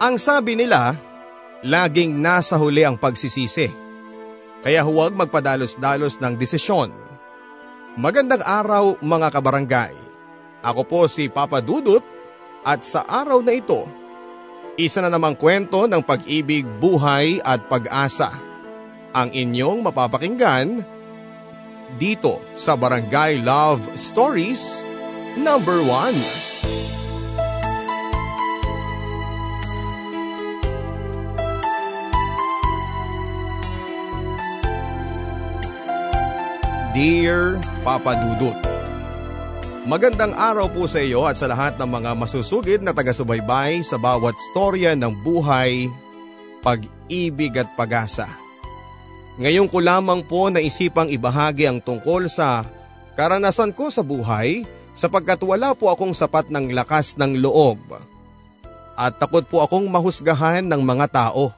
Ang sabi nila, laging nasa huli ang pagsisisi. Kaya huwag magpadalos-dalos ng desisyon. Magandang araw mga kabarangay. Ako po si Papa Dudut at sa araw na ito, isa na namang kwento ng pag-ibig, buhay at pag-asa. Ang inyong mapapakinggan dito sa Barangay Love Stories number 1. Dear Papa Dudut Magandang araw po sa iyo at sa lahat ng mga masusugid na taga-subaybay sa bawat storya ng buhay, pag-ibig at pag-asa. Ngayon ko lamang po naisipang ibahagi ang tungkol sa karanasan ko sa buhay sapagkat wala po akong sapat ng lakas ng loob at takot po akong mahusgahan ng mga tao.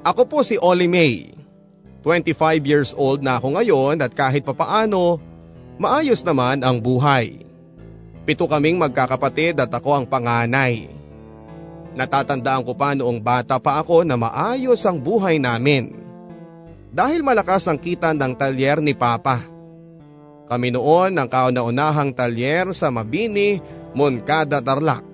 Ako po si Ollie May. 25 years old na ako ngayon at kahit papaano, maayos naman ang buhay. Pito kaming magkakapatid at ako ang panganay. Natatandaan ko pa noong bata pa ako na maayos ang buhay namin. Dahil malakas ang kita ng talyer ni Papa. Kami noon ang kauna-unahang talyer sa Mabini, Moncada, Tarlac.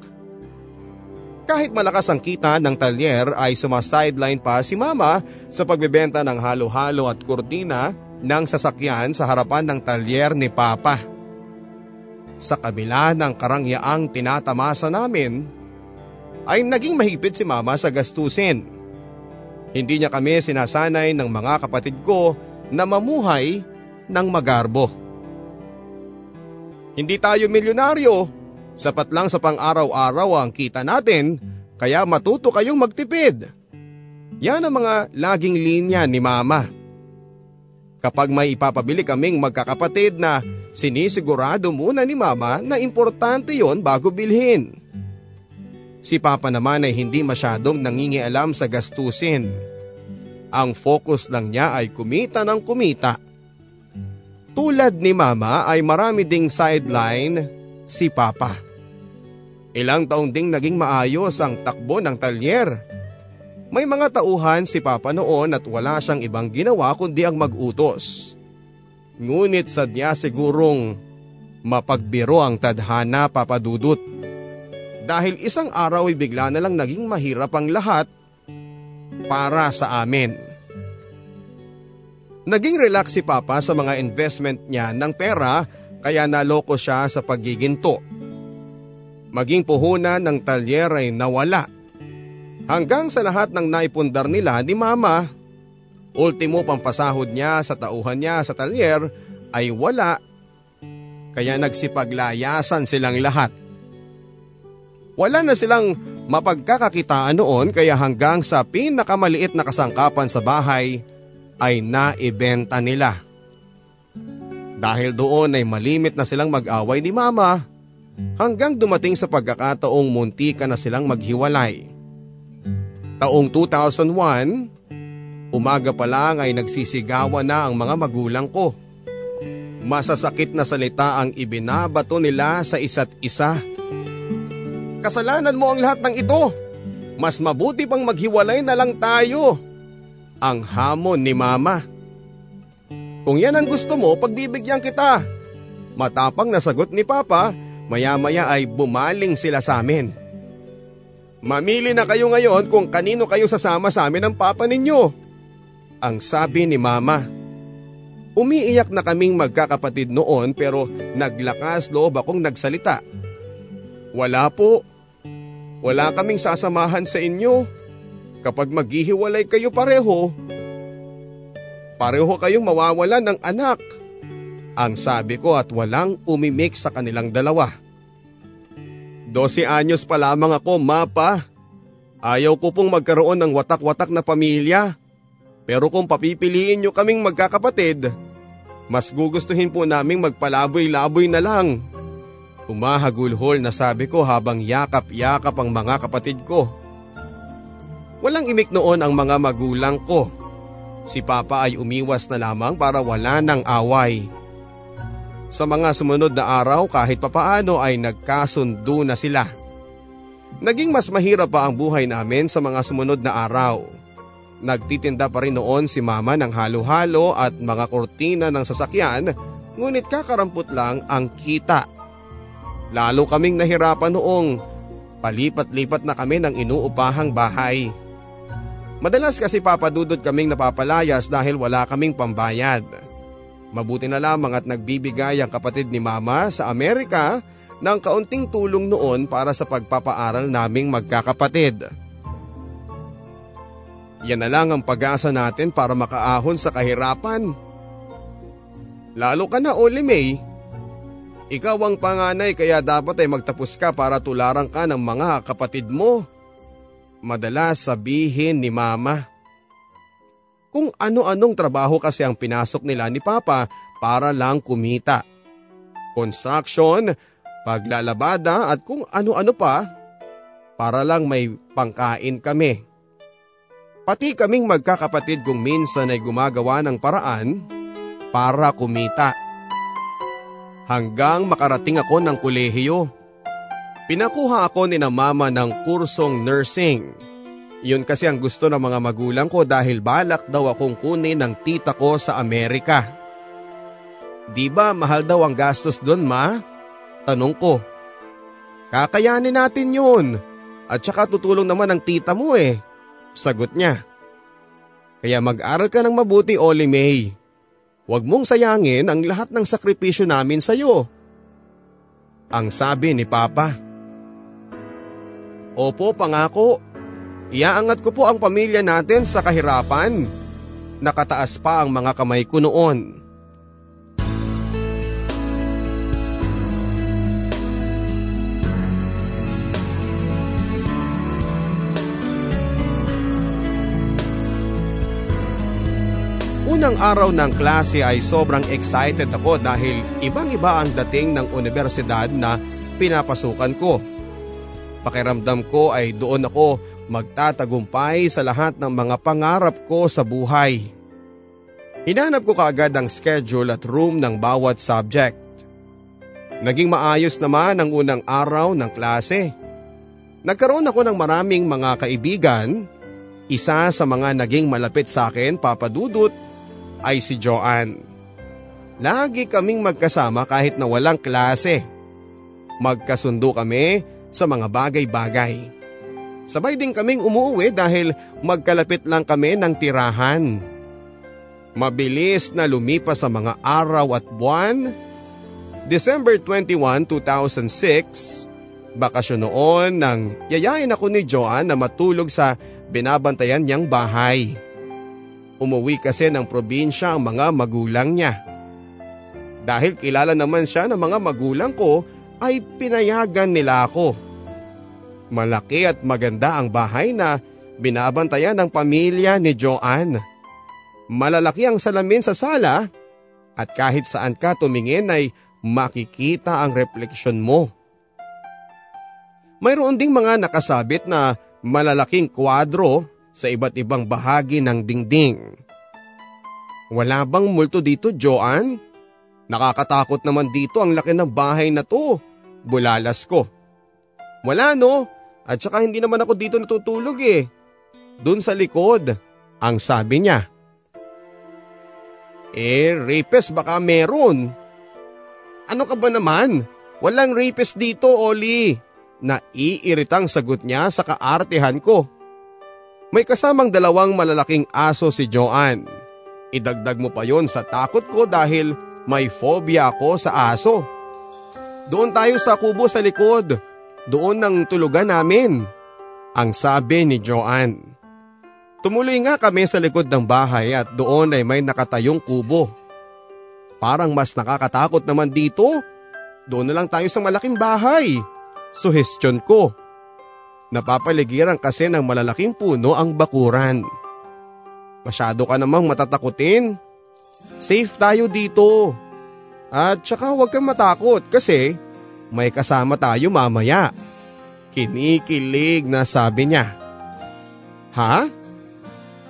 Kahit malakas ang kita ng talyer ay sumasideline pa si mama sa pagbebenta ng halo-halo at kurtina ng sasakyan sa harapan ng talyer ni Papa. Sa kabila ng karangyaang tinatamasa namin, ay naging mahigpit si mama sa gastusin. Hindi niya kami sinasanay ng mga kapatid ko na mamuhay ng magarbo. Hindi tayo milyonaryo Sapat lang sa pang-araw-araw ang kita natin, kaya matuto kayong magtipid. Yan ang mga laging linya ni mama. Kapag may ipapabili kaming magkakapatid na sinisigurado muna ni mama na importante yon bago bilhin. Si papa naman ay hindi masyadong nangingialam sa gastusin. Ang focus lang niya ay kumita ng kumita. Tulad ni mama ay marami ding sideline si papa. Ilang taong ding naging maayos ang takbo ng talyer. May mga tauhan si Papa noon at wala siyang ibang ginawa kundi ang mag-utos. Ngunit sadya sigurong mapagbiro ang tadhana papadudot. Dahil isang araw ay bigla na lang naging mahirap ang lahat para sa amin. Naging relax si Papa sa mga investment niya ng pera kaya naloko siya sa paggiginto maging puhunan ng talyer ay nawala. Hanggang sa lahat ng naipundar nila ni mama, ultimo pampasahod niya sa tauhan niya sa talyer ay wala. Kaya nagsipaglayasan silang lahat. Wala na silang mapagkakakitaan noon kaya hanggang sa pinakamaliit na kasangkapan sa bahay ay naibenta nila. Dahil doon ay malimit na silang mag-away ni mama hanggang dumating sa pagkakataong munti ka na silang maghiwalay. Taong 2001, umaga pa lang ay nagsisigawan na ang mga magulang ko. Masasakit na salita ang ibinabato nila sa isa't isa. Kasalanan mo ang lahat ng ito. Mas mabuti pang maghiwalay na lang tayo. Ang hamon ni mama. Kung yan ang gusto mo, pagbibigyan kita. Matapang na sagot ni Papa Maya-maya ay bumaling sila sa amin. Mamili na kayo ngayon kung kanino kayo sasama sa amin ng papa ninyo. Ang sabi ni mama. Umiiyak na kaming magkakapatid noon pero naglakas loob akong nagsalita. Wala po. Wala kaming sasamahan sa inyo. Kapag maghihiwalay kayo pareho, pareho kayong mawawalan ng anak. Ang sabi ko at walang umimik sa kanilang dalawa. 12 anyos pa lamang ako, mapa. Ayaw ko pong magkaroon ng watak-watak na pamilya. Pero kung papipiliin nyo kaming magkakapatid, mas gugustuhin po naming magpalaboy-laboy na lang. Umahagulhol na sabi ko habang yakap-yakap ang mga kapatid ko. Walang imik noon ang mga magulang ko. Si Papa ay umiwas na lamang para wala ng away. Sa mga sumunod na araw kahit papaano ay nagkasundo na sila. Naging mas mahirap pa ang buhay namin sa mga sumunod na araw. Nagtitinda pa rin noon si mama ng halo-halo at mga kortina ng sasakyan ngunit kakarampot lang ang kita. Lalo kaming nahirapan noong palipat-lipat na kami ng inuupahang bahay. Madalas kasi papadudod kaming napapalayas dahil wala kaming pambayad. Mabuti na lamang at nagbibigay ang kapatid ni mama sa Amerika ng kaunting tulong noon para sa pagpapaaral naming magkakapatid. Yan na lang ang pag-asa natin para makaahon sa kahirapan. Lalo ka na, Oli May. Ikaw ang panganay kaya dapat ay magtapos ka para tularan ka ng mga kapatid mo. Madalas sabihin ni mama. Kung ano-anong trabaho kasi ang pinasok nila ni Papa para lang kumita. Construction, paglalabada at kung ano-ano pa para lang may pangkain kami. Pati kaming magkakapatid kung minsan ay gumagawa ng paraan para kumita. Hanggang makarating ako ng kolehiyo. Pinakuha ako ni na mama ng kursong nursing. Yun kasi ang gusto ng mga magulang ko dahil balak daw akong kunin ng tita ko sa Amerika. Di ba mahal daw ang gastos doon ma? Tanong ko. Kakayanin natin yun. At saka tutulong naman ang tita mo eh. Sagot niya. Kaya mag-aral ka ng mabuti, Oli May. Huwag mong sayangin ang lahat ng sakripisyo namin sa iyo. Ang sabi ni Papa. Opo, pangako. Iaangat ko po ang pamilya natin sa kahirapan. Nakataas pa ang mga kamay ko noon. Unang araw ng klase ay sobrang excited ako dahil ibang-iba ang dating ng universidad na pinapasukan ko. Pakiramdam ko ay doon ako magtatagumpay sa lahat ng mga pangarap ko sa buhay. Hinanap ko kaagad ang schedule at room ng bawat subject. Naging maayos naman ang unang araw ng klase. Nagkaroon ako ng maraming mga kaibigan. Isa sa mga naging malapit sa akin, papadudot, ay si Joanne. Lagi kaming magkasama kahit na walang klase. Magkasundo kami sa mga bagay-bagay. Sabay din kaming umuwi dahil magkalapit lang kami ng tirahan. Mabilis na lumipas sa mga araw at buwan. December 21, 2006, bakasyon noon nang yayain ako ni Joanne na matulog sa binabantayan niyang bahay. Umuwi kasi ng probinsya ang mga magulang niya. Dahil kilala naman siya ng mga magulang ko ay pinayagan nila ako. Malaki at maganda ang bahay na binabantayan ng pamilya ni Joanne. Malalaki ang salamin sa sala at kahit saan ka tumingin ay makikita ang refleksyon mo. Mayroon ding mga nakasabit na malalaking kwadro sa iba't ibang bahagi ng dingding. Wala bang multo dito, Joanne? Nakakatakot naman dito ang laki ng bahay na to. Bulalas ko. Wala no, at saka hindi naman ako dito natutulog eh. Doon sa likod, ang sabi niya. Eh, rapist baka meron. Ano ka ba naman? Walang rapist dito, Oli. Naiiritang sagot niya sa kaartehan ko. May kasamang dalawang malalaking aso si Joanne. Idagdag mo pa yon sa takot ko dahil may phobia ako sa aso. Doon tayo sa kubo sa likod. Doon ang tulugan namin. Ang sabi ni Joanne. Tumuloy nga kami sa likod ng bahay at doon ay may nakatayong kubo. Parang mas nakakatakot naman dito. Doon na lang tayo sa malaking bahay. Suhestyon ko. Napapaligiran kasi ng malalaking puno ang bakuran. Masyado ka namang matatakutin. Safe tayo dito. At saka huwag kang matakot kasi may kasama tayo mamaya. Kinikilig na sabi niya. Ha?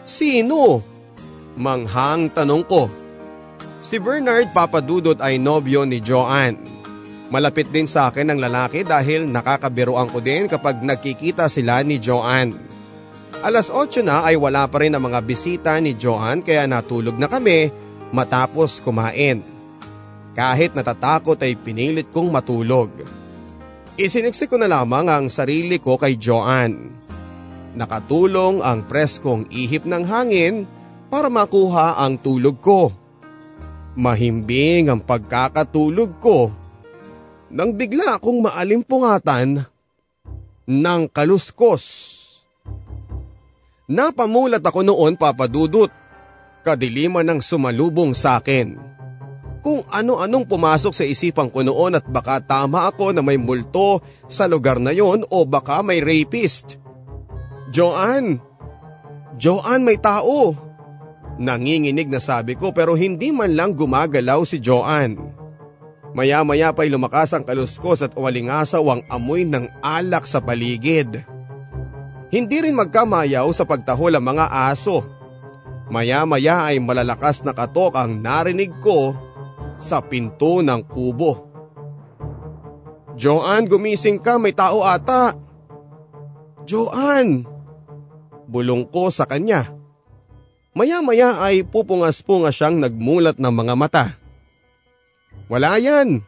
Sino? Manghang tanong ko. Si Bernard Papadudot ay nobyo ni Joanne. Malapit din sa akin ang lalaki dahil nakakabiruan ko din kapag nagkikita sila ni Joanne. Alas 8 na ay wala pa rin ang mga bisita ni Joanne kaya natulog na kami matapos kumain. Kahit natatakot ay pinilit kong matulog. Isiniksi ko na lamang ang sarili ko kay Joanne. Nakatulong ang preskong ihip ng hangin para makuha ang tulog ko. Mahimbing ang pagkakatulog ko nang bigla akong maalimpungatan ng kaluskos. Napamulat ako noon papadudot. Kadiliman ng sumalubong sa akin. Kung ano-anong pumasok sa isipan ko noon at baka tama ako na may multo sa lugar na yon o baka may rapist. Joanne! Joanne may tao! Nanginginig na sabi ko pero hindi man lang gumagalaw si Joanne. Maya-maya pa'y lumakas ang kaluskos at walingasaw ang amoy ng alak sa paligid. Hindi rin magkamayaw sa pagtahol ang mga aso. Maya-maya ay malalakas na katok ang narinig ko sa pinto ng kubo. Joanne, gumising ka, may tao ata. Joanne! Bulong ko sa kanya. Maya-maya ay pupungas-pungas siyang nagmulat ng mga mata. Wala yan.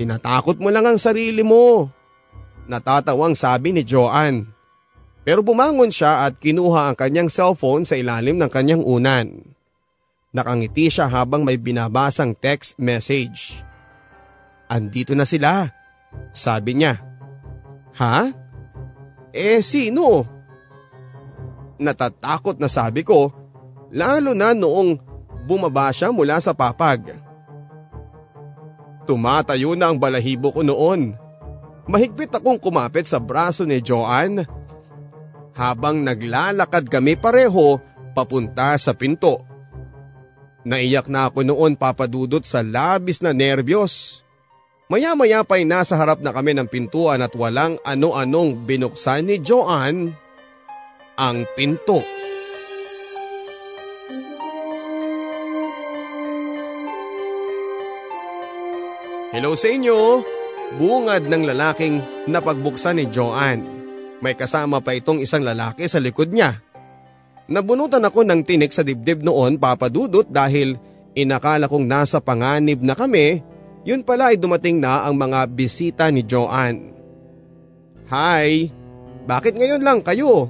Tinatakot mo lang ang sarili mo. Natatawang sabi ni Joanne. Pero bumangon siya at kinuha ang kanyang cellphone sa ilalim ng kanyang unan. Nakangiti siya habang may binabasang text message. Andito na sila, sabi niya. Ha? Eh sino? Natatakot na sabi ko, lalo na noong bumaba siya mula sa papag. Tumatayo na ang balahibo ko noon. Mahigpit akong kumapit sa braso ni Joanne habang naglalakad kami pareho papunta sa pinto. Naiyak na ako noon papadudot sa labis na nerbiyos. Maya-maya pa'y nasa harap na kami ng pintuan at walang ano-anong binuksan ni Joanne ang pinto. Hello sa inyo! Bungad ng lalaking napagbuksan ni Joanne. May kasama pa itong isang lalaki sa likod niya. Nabunutan ako ng tinik sa dibdib noon papadudot dahil inakala kong nasa panganib na kami, yun pala ay dumating na ang mga bisita ni Joanne. Hi, bakit ngayon lang kayo?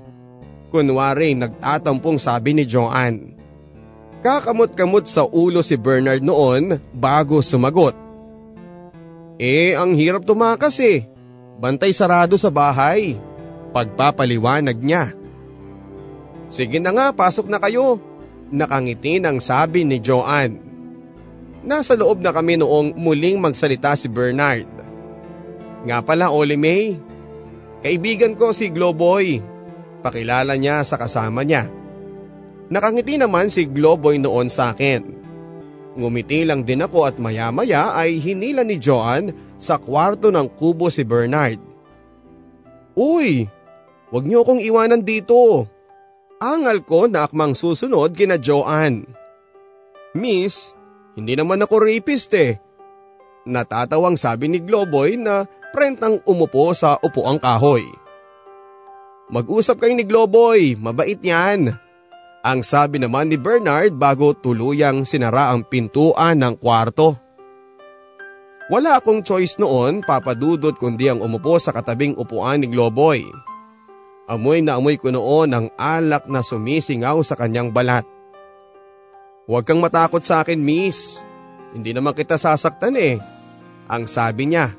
Kunwari nagtatampong sabi ni Joanne. Kakamot-kamot sa ulo si Bernard noon bago sumagot. Eh, ang hirap tumakas eh. Bantay sarado sa bahay pagpapaliwanag niya. Sige na nga, pasok na kayo. Nakangiti ng sabi ni Joanne. Nasa loob na kami noong muling magsalita si Bernard. Nga pala, Oli May. Kaibigan ko si Globoy. Pakilala niya sa kasama niya. Nakangiti naman si Globoy noon sa akin. Ngumiti lang din ako at maya-maya ay hinila ni Joanne sa kwarto ng kubo si Bernard. Uy, Huwag niyo akong iwanan dito. Angal ko na akmang susunod kina Joanne. Miss, hindi naman ako rapist eh. Natatawang sabi ni Globoy na prentang umupo sa upuang kahoy. Mag-usap kayo ni Globoy, mabait yan. Ang sabi naman ni Bernard bago tuluyang sinara ang pintuan ng kwarto. Wala akong choice noon papadudot kundi ang umupo sa katabing upuan ni Globoy. Amoy na amoy ko noon ang alak na sumisingaw sa kanyang balat. Huwag kang matakot sa akin, miss. Hindi naman kita sasaktan eh. Ang sabi niya.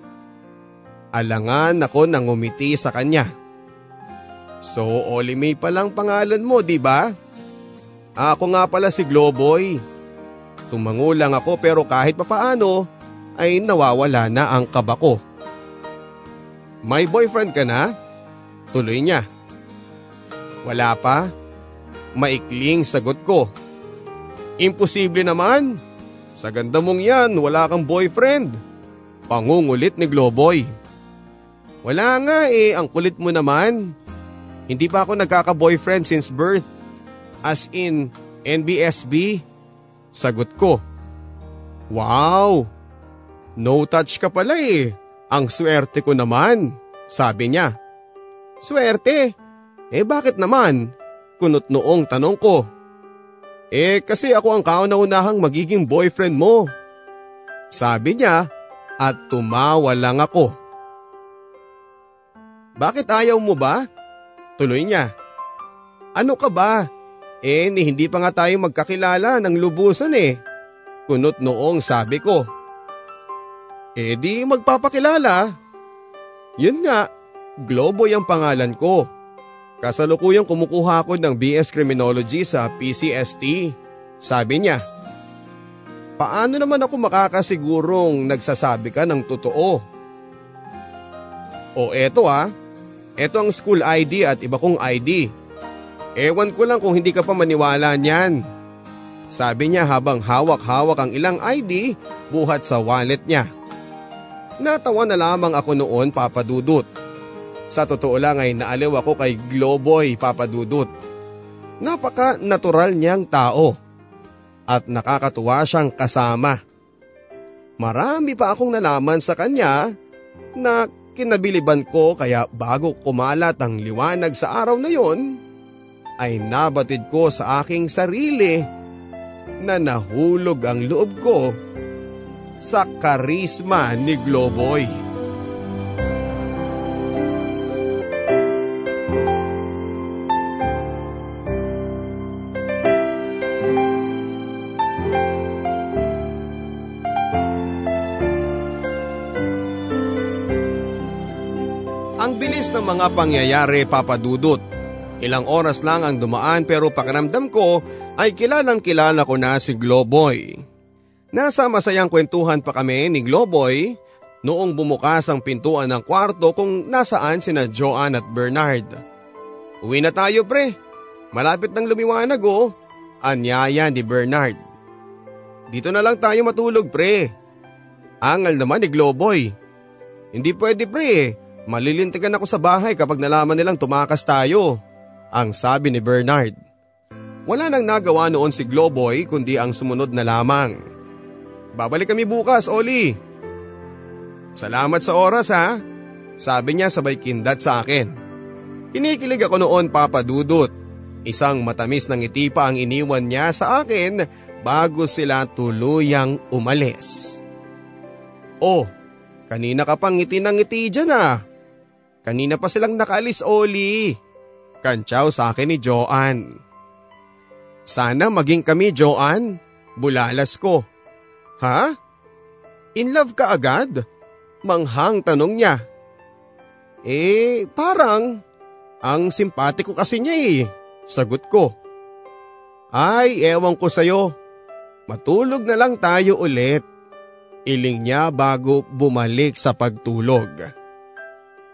Alangan ako nang umiti sa kanya. So, Oli May palang pangalan mo, di ba? Ako nga pala si Globoy. Tumango lang ako pero kahit papaano ay nawawala na ang kaba ko. May boyfriend ka na? Tuloy niya. Wala pa? Maikling sagot ko. Imposible naman. Sa ganda mong yan, wala kang boyfriend. Pangungulit ni Globoy. Wala nga eh, ang kulit mo naman. Hindi pa ako nagkaka-boyfriend since birth. As in, NBSB. Sagot ko. Wow! No touch ka pala eh. Ang swerte ko naman. Sabi niya. Swerte? Eh bakit naman? Kunot noong tanong ko. Eh kasi ako ang kauna-unahang magiging boyfriend mo. Sabi niya at tumawa lang ako. Bakit ayaw mo ba? Tuloy niya. Ano ka ba? Eh, ni hindi pa nga tayo magkakilala ng lubusan eh. Kunot noong sabi ko. Eh di magpapakilala. Yun nga, Globoy ang pangalan ko. Kasalukuyang kumukuha ako ng BS Criminology sa PCST. Sabi niya, Paano naman ako makakasigurong nagsasabi ka ng totoo? O eto ah, eto ang school ID at iba kong ID. Ewan ko lang kung hindi ka pa maniwala niyan. Sabi niya habang hawak-hawak ang ilang ID buhat sa wallet niya. Natawa na lamang ako noon papadudot. Sa totoo lang ay naaliw ako kay Globoy papadudot. Napaka-natural niyang tao at nakakatuwa siyang kasama. Marami pa akong nalaman sa kanya na kinabiliban ko kaya bago kumalat ang liwanag sa araw na yon, ay nabatid ko sa aking sarili na nahulog ang loob ko sa karisma ni Globoy. Mga pangyayari papadudot. Ilang oras lang ang dumaan pero pakiramdam ko ay kilalang kilala ko na si Globoy. Nasa masayang kwentuhan pa kami ni Globoy noong bumukas ang pintuan ng kwarto kung nasaan sina Joanne at Bernard. Uwi na tayo pre, malapit nang lumiwanag oh, anyaya ni Bernard. Dito na lang tayo matulog pre. Angal naman ni Globoy. Hindi pwede pre Malilintigan ako sa bahay kapag nalaman nilang tumakas tayo, ang sabi ni Bernard. Wala nang nagawa noon si Globoy kundi ang sumunod na lamang. Babalik kami bukas, Oli. Salamat sa oras ha, sabi niya sabay kindat sa akin. Kinikilig ako noon papadudot. Isang matamis ng ngiti pa ang iniwan niya sa akin bago sila tuluyang umalis. Oh, kanina ka pang ngiti ng ngiti dyan ah. Kanina pa silang nakaalis, Oli. Kantsaw sa akin ni Joanne. Sana maging kami, Joanne. Bulalas ko. Ha? In love ka agad? Manghang tanong niya. Eh, parang. Ang simpatiko kasi niya eh. Sagot ko. Ay, ewan ko sa'yo. Matulog na lang tayo ulit. Iling niya bago bumalik sa pagtulog.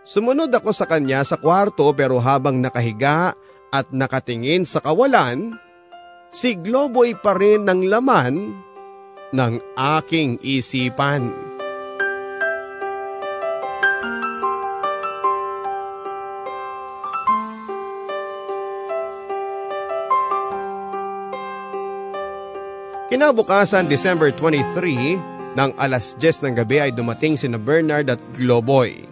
Sumunod ako sa kanya sa kwarto pero habang nakahiga at nakatingin sa kawalan, si Globoy pa rin ng laman ng aking isipan. Kinabukasan December 23, ng alas 10 ng gabi ay dumating si na Bernard at Globoy.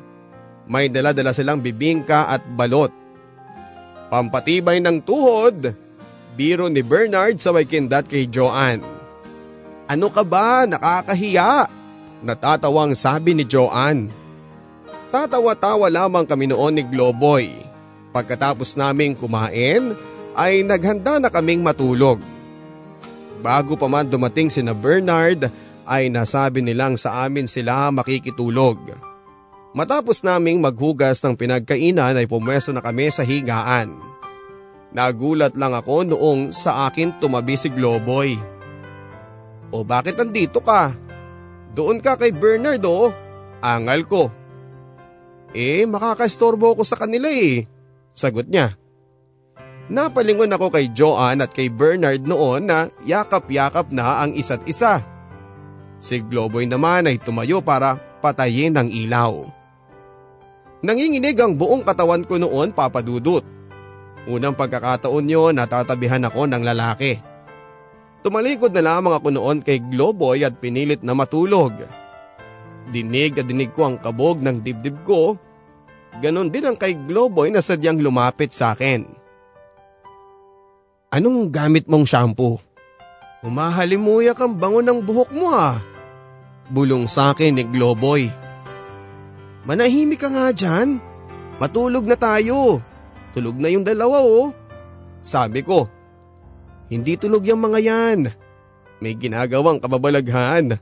May dala-dala silang bibingka at balot. Pampatibay ng tuhod, biro ni Bernard sa kindat kay Joanne. Ano ka ba? Nakakahiya! Natatawang sabi ni Joanne. Tatawa-tawa lamang kami noon ni Globoy. Pagkatapos naming kumain, ay naghanda na kaming matulog. Bago pa man dumating si na Bernard, ay nasabi nilang sa amin sila makikitulog. Matapos naming maghugas ng pinagkainan ay pumwesto na kami sa higaan. Nagulat lang ako noong sa akin tumabi si Globoy. O bakit nandito ka? Doon ka kay Bernard o. Angal ko. Eh makakastorbo ko sa kanila eh. Sagot niya. Napalingon ako kay Joanne at kay Bernard noon na yakap-yakap na ang isa't isa. Si Globoy naman ay tumayo para patayin ang ilaw. Nanginginig ang buong katawan ko noon papadudot. Unang pagkakataon nyo natatabihan ako ng lalaki. Tumalikod na lamang ako noon kay Globoy at pinilit na matulog. Dinig na dinig ko ang kabog ng dibdib ko. Ganon din ang kay Globoy na sadyang lumapit sa akin. Anong gamit mong shampoo? Humahalimuyak ang bango ng buhok mo ha. Bulong sa akin ni Globoy. Manahimik ka nga dyan. Matulog na tayo. Tulog na yung dalawa oh. Sabi ko, hindi tulog yung mga yan. May ginagawang kababalaghan.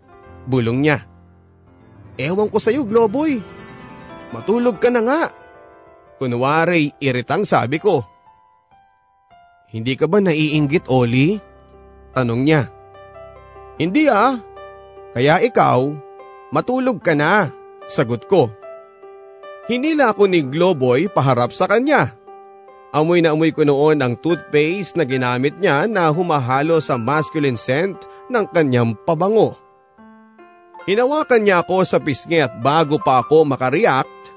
Bulong niya. Ewan ko sa'yo, Globoy. Matulog ka na nga. Kunwari, iritang sabi ko. Hindi ka ba naiinggit, Oli? Tanong niya. Hindi ah. Kaya ikaw, matulog ka na. Sagot ko. Hinila ako ni Globoy paharap sa kanya. Amoy na amoy ko noon ang toothpaste na ginamit niya na humahalo sa masculine scent ng kanyang pabango. Hinawakan niya ako sa pisngi at bago pa ako makareact,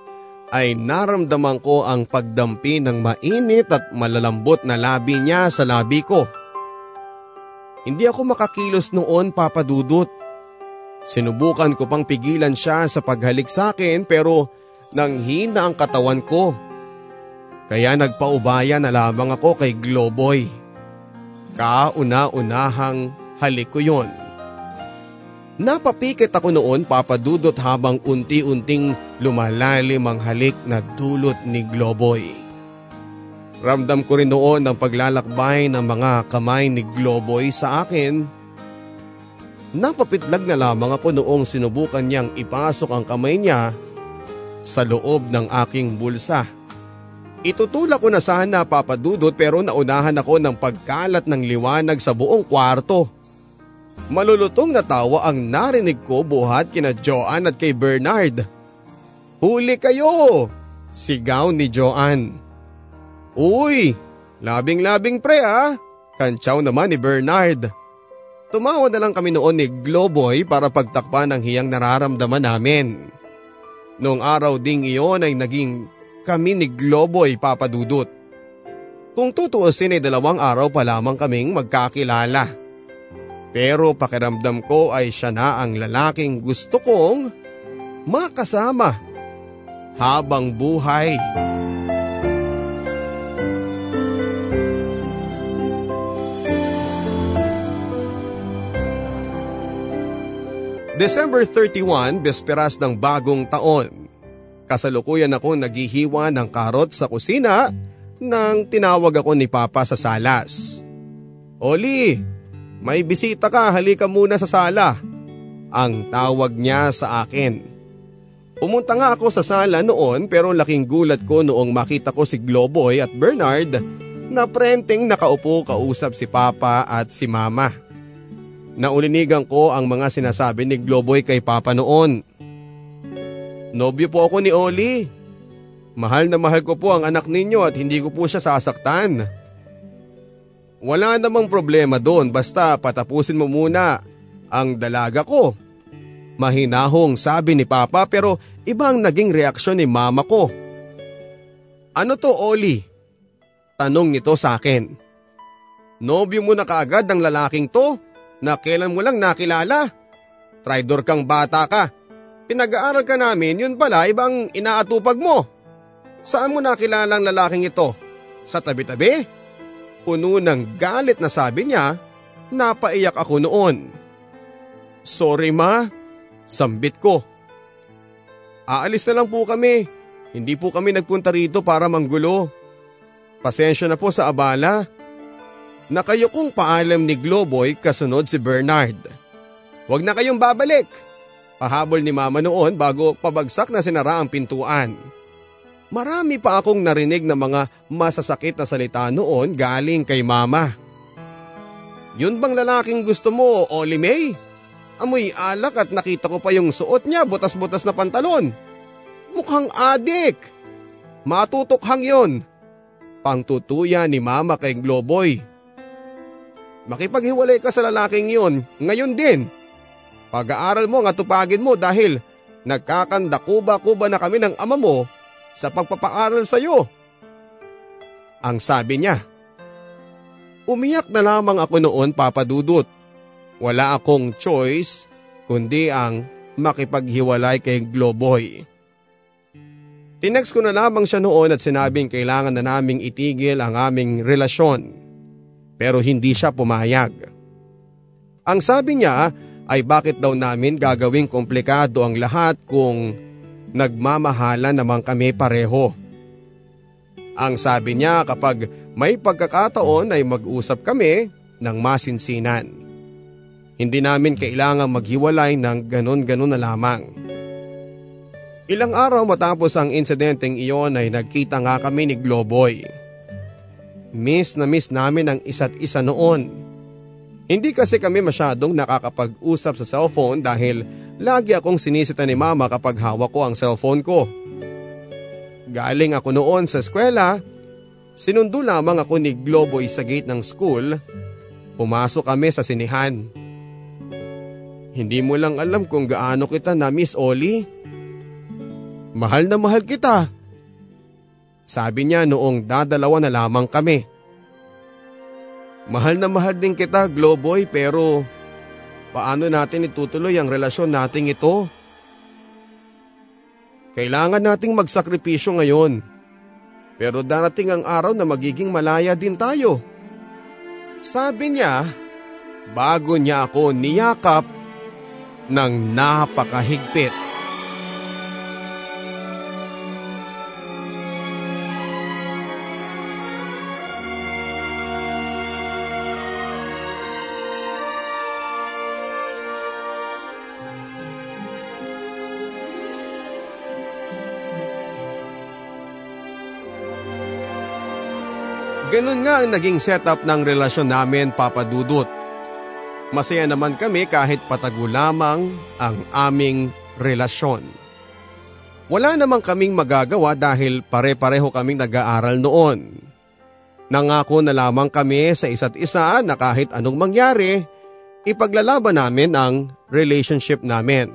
ay naramdaman ko ang pagdampi ng mainit at malalambot na labi niya sa labi ko. Hindi ako makakilos noon papadudot. Sinubukan ko pang pigilan siya sa paghalik sa akin pero nang hina ang katawan ko. Kaya nagpaubaya na lamang ako kay Globoy. Kauna-unahang halik ko yon. Napapikit ako noon papadudot habang unti-unting lumalalim ang halik na dulot ni Globoy. Ramdam ko rin noon ang paglalakbay ng mga kamay ni Globoy sa akin. Napapitlag na lamang ako noong sinubukan niyang ipasok ang kamay niya sa loob ng aking bulsa. Itutulak ko na sana papadudot pero naunahan ako ng pagkalat ng liwanag sa buong kwarto. Malulutong na tawa ang narinig ko buhat kina Joanne at kay Bernard. Huli kayo! Sigaw ni Joanne. Uy! Labing-labing pre ha! Kantsaw naman ni Bernard. Tumawa na lang kami noon ni Globoy para pagtakpan ang hiyang nararamdaman namin. Noong araw ding iyon ay naging kami ni Globoy papadudot. Kung tutuusin ay dalawang araw pa lamang kaming magkakilala. Pero pakiramdam ko ay siya na ang lalaking gusto kong makasama habang buhay. December 31, besperas ng bagong taon. Kasalukuyan ako naghihiwa ng karot sa kusina nang tinawag ako ni Papa sa salas. Oli, may bisita ka, halika muna sa sala. Ang tawag niya sa akin. Pumunta nga ako sa sala noon pero laking gulat ko noong makita ko si Globoy at Bernard na prenteng nakaupo kausap si Papa at si Mama. Naulinigan ko ang mga sinasabi ni Globoy kay Papa noon. Nobyo po ako ni Oli. Mahal na mahal ko po ang anak ninyo at hindi ko po siya sasaktan. Wala namang problema doon basta patapusin mo muna ang dalaga ko. Mahinahong sabi ni Papa pero ibang naging reaksyon ni Mama ko. Ano to Oli? Tanong nito sa akin. Nobyo mo na kaagad ng lalaking to na kailan mo lang nakilala. Traidor kang bata ka. Pinag-aaral ka namin yun pala ibang inaatupag mo. Saan mo nakilala ang lalaking ito? Sa tabi-tabi? Puno ng galit na sabi niya, napaiyak ako noon. Sorry ma, sambit ko. Aalis na lang po kami, hindi po kami nagpunta rito para manggulo. Pasensya na po sa abala. Nakayukong paalam ni Globoy kasunod si Bernard. Huwag na kayong babalik. Pahabol ni mama noon bago pabagsak na sinara ang pintuan. Marami pa akong narinig na mga masasakit na salita noon galing kay mama. Yun bang lalaking gusto mo, Oli May? Amoy alak at nakita ko pa yung suot niya, butas-butas na pantalon. Mukhang adik. Matutokhang yon. Pangtutuya ni mama kay Globoy. Makipaghiwalay ka sa lalaking yon, ngayon din. Pag-aaral mo nga tupagin mo dahil nagkakanda-kuba-kuba na kami ng ama mo sa pagpapaaral sa iyo. Ang sabi niya. Umiyak na lamang ako noon papadudot. Wala akong choice kundi ang makipaghiwalay kay Globoy. Tinext ko na lamang siya noon at sinabing kailangan na naming itigil ang aming relasyon. Pero hindi siya pumayag. Ang sabi niya ay bakit daw namin gagawing komplikado ang lahat kung Nagmamahala naman kami pareho. Ang sabi niya kapag may pagkakataon ay mag-usap kami ng masinsinan. Hindi namin kailangang maghiwalay ng ganon-ganon na lamang. Ilang araw matapos ang insidenteng iyon ay nagkita nga kami ni Globoy. Miss na miss namin ang isa't isa noon. Hindi kasi kami masyadong nakakapag-usap sa cellphone dahil lagi akong sinisita ni mama kapag hawak ko ang cellphone ko. Galing ako noon sa eskwela, sinundo lamang ako ni Globoy sa gate ng school. Pumasok kami sa sinihan. Hindi mo lang alam kung gaano kita na Miss Oli. Mahal na mahal kita. Sabi niya noong dadalawa na lamang kami. Mahal na mahal din kita Globoy pero paano natin itutuloy ang relasyon nating ito? Kailangan nating magsakripisyo ngayon. Pero darating ang araw na magiging malaya din tayo. Sabi niya, bago niya ako niyakap ng napakahigpit. Ganun nga ang naging setup ng relasyon namin papadudot. Masaya naman kami kahit patago lamang ang aming relasyon. Wala namang kaming magagawa dahil pare-pareho kaming nag-aaral noon. Nangako na lamang kami sa isa't isa na kahit anong mangyari, ipaglalaban namin ang relationship namin.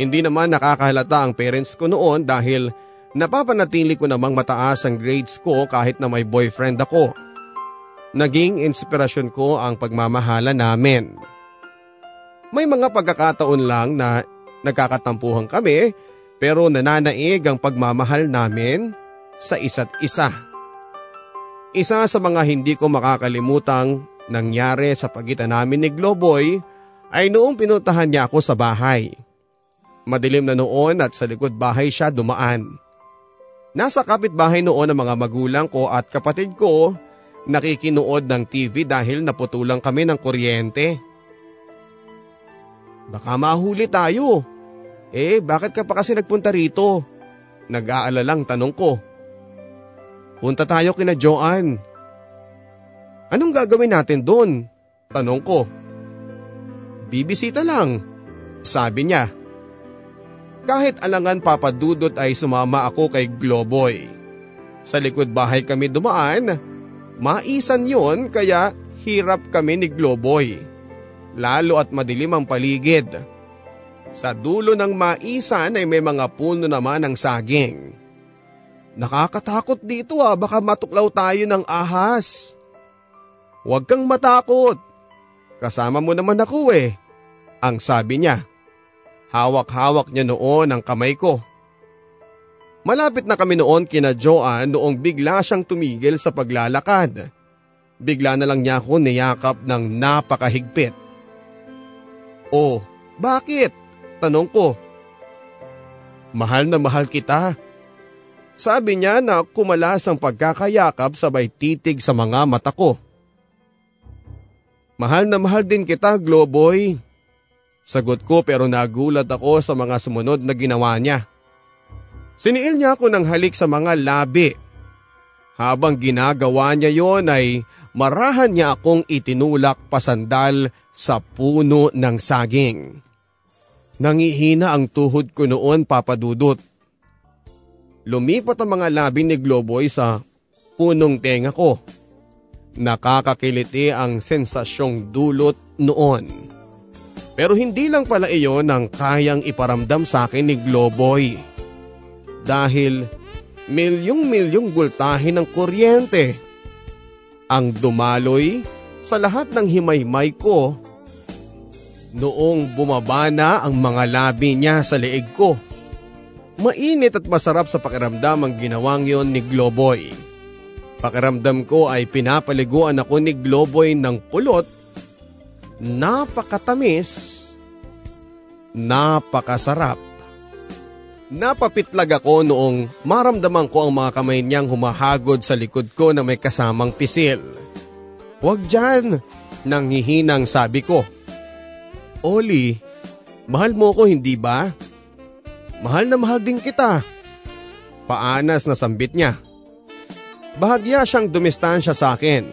Hindi naman nakakahalata ang parents ko noon dahil Napapanatili ko namang mataas ang grades ko kahit na may boyfriend ako. Naging inspirasyon ko ang pagmamahala namin. May mga pagkakataon lang na nagkakatampuhan kami pero nananaig ang pagmamahal namin sa isa't isa. Isa sa mga hindi ko makakalimutang nangyari sa pagitan namin ni Globoy ay noong pinuntahan niya ako sa bahay. Madilim na noon at sa likod bahay siya dumaan. Nasa kapitbahay noon ang mga magulang ko at kapatid ko nakikinood ng TV dahil naputulang kami ng kuryente. Baka mahuli tayo. Eh bakit ka pa kasi nagpunta rito? Nag-aalalang tanong ko. Punta tayo kina Joanne. Anong gagawin natin doon? Tanong ko. Bibisita lang, sabi niya. Kahit alangan papadudot ay sumama ako kay Globoy. Sa likod bahay kami dumaan, maisan yon kaya hirap kami ni Globoy. Lalo at madilim ang paligid. Sa dulo ng maisan ay may mga puno naman ng saging. Nakakatakot dito ah, baka matuklaw tayo ng ahas. Huwag kang matakot. Kasama mo naman ako eh, ang sabi niya. Hawak-hawak niya noon ang kamay ko. Malapit na kami noon kina Joanne noong bigla siyang tumigil sa paglalakad. Bigla na lang niya ako niyakap ng napakahigpit. Oh, bakit? Tanong ko. Mahal na mahal kita. Sabi niya na kumalas ang pagkakayakap sabay titig sa mga mata ko. Mahal na mahal din kita, Globoy. Sagot ko pero nagulat ako sa mga sumunod na ginawa niya. Siniil niya ako ng halik sa mga labi. Habang ginagawa niya yon ay marahan niya akong itinulak pasandal sa puno ng saging. Nangihina ang tuhod ko noon papadudot. Lumipat ang mga labi ni Globoy sa punong tenga ko. Nakakakiliti ang sensasyong dulot noon. Pero hindi lang pala iyon ang kayang iparamdam sa akin ni Globoy. Dahil milyong-milyong bultahe ng kuryente ang dumaloy sa lahat ng himaymay ko noong bumaba na ang mga labi niya sa leeg ko. Mainit at masarap sa pakiramdam ang ginawang yon ni Globoy. Pakiramdam ko ay pinapaliguan ako ni Globoy ng pulot napakatamis, napakasarap, Napapitlag ako noong maramdaman ko ang mga kamay niyang humahagod sa likod ko na may kasamang pisil. Huwag dyan, nanghihinang sabi ko. Oli, mahal mo ko hindi ba? Mahal na mahal din kita. Paanas na sambit niya. Bahagya siyang dumistansya sa akin.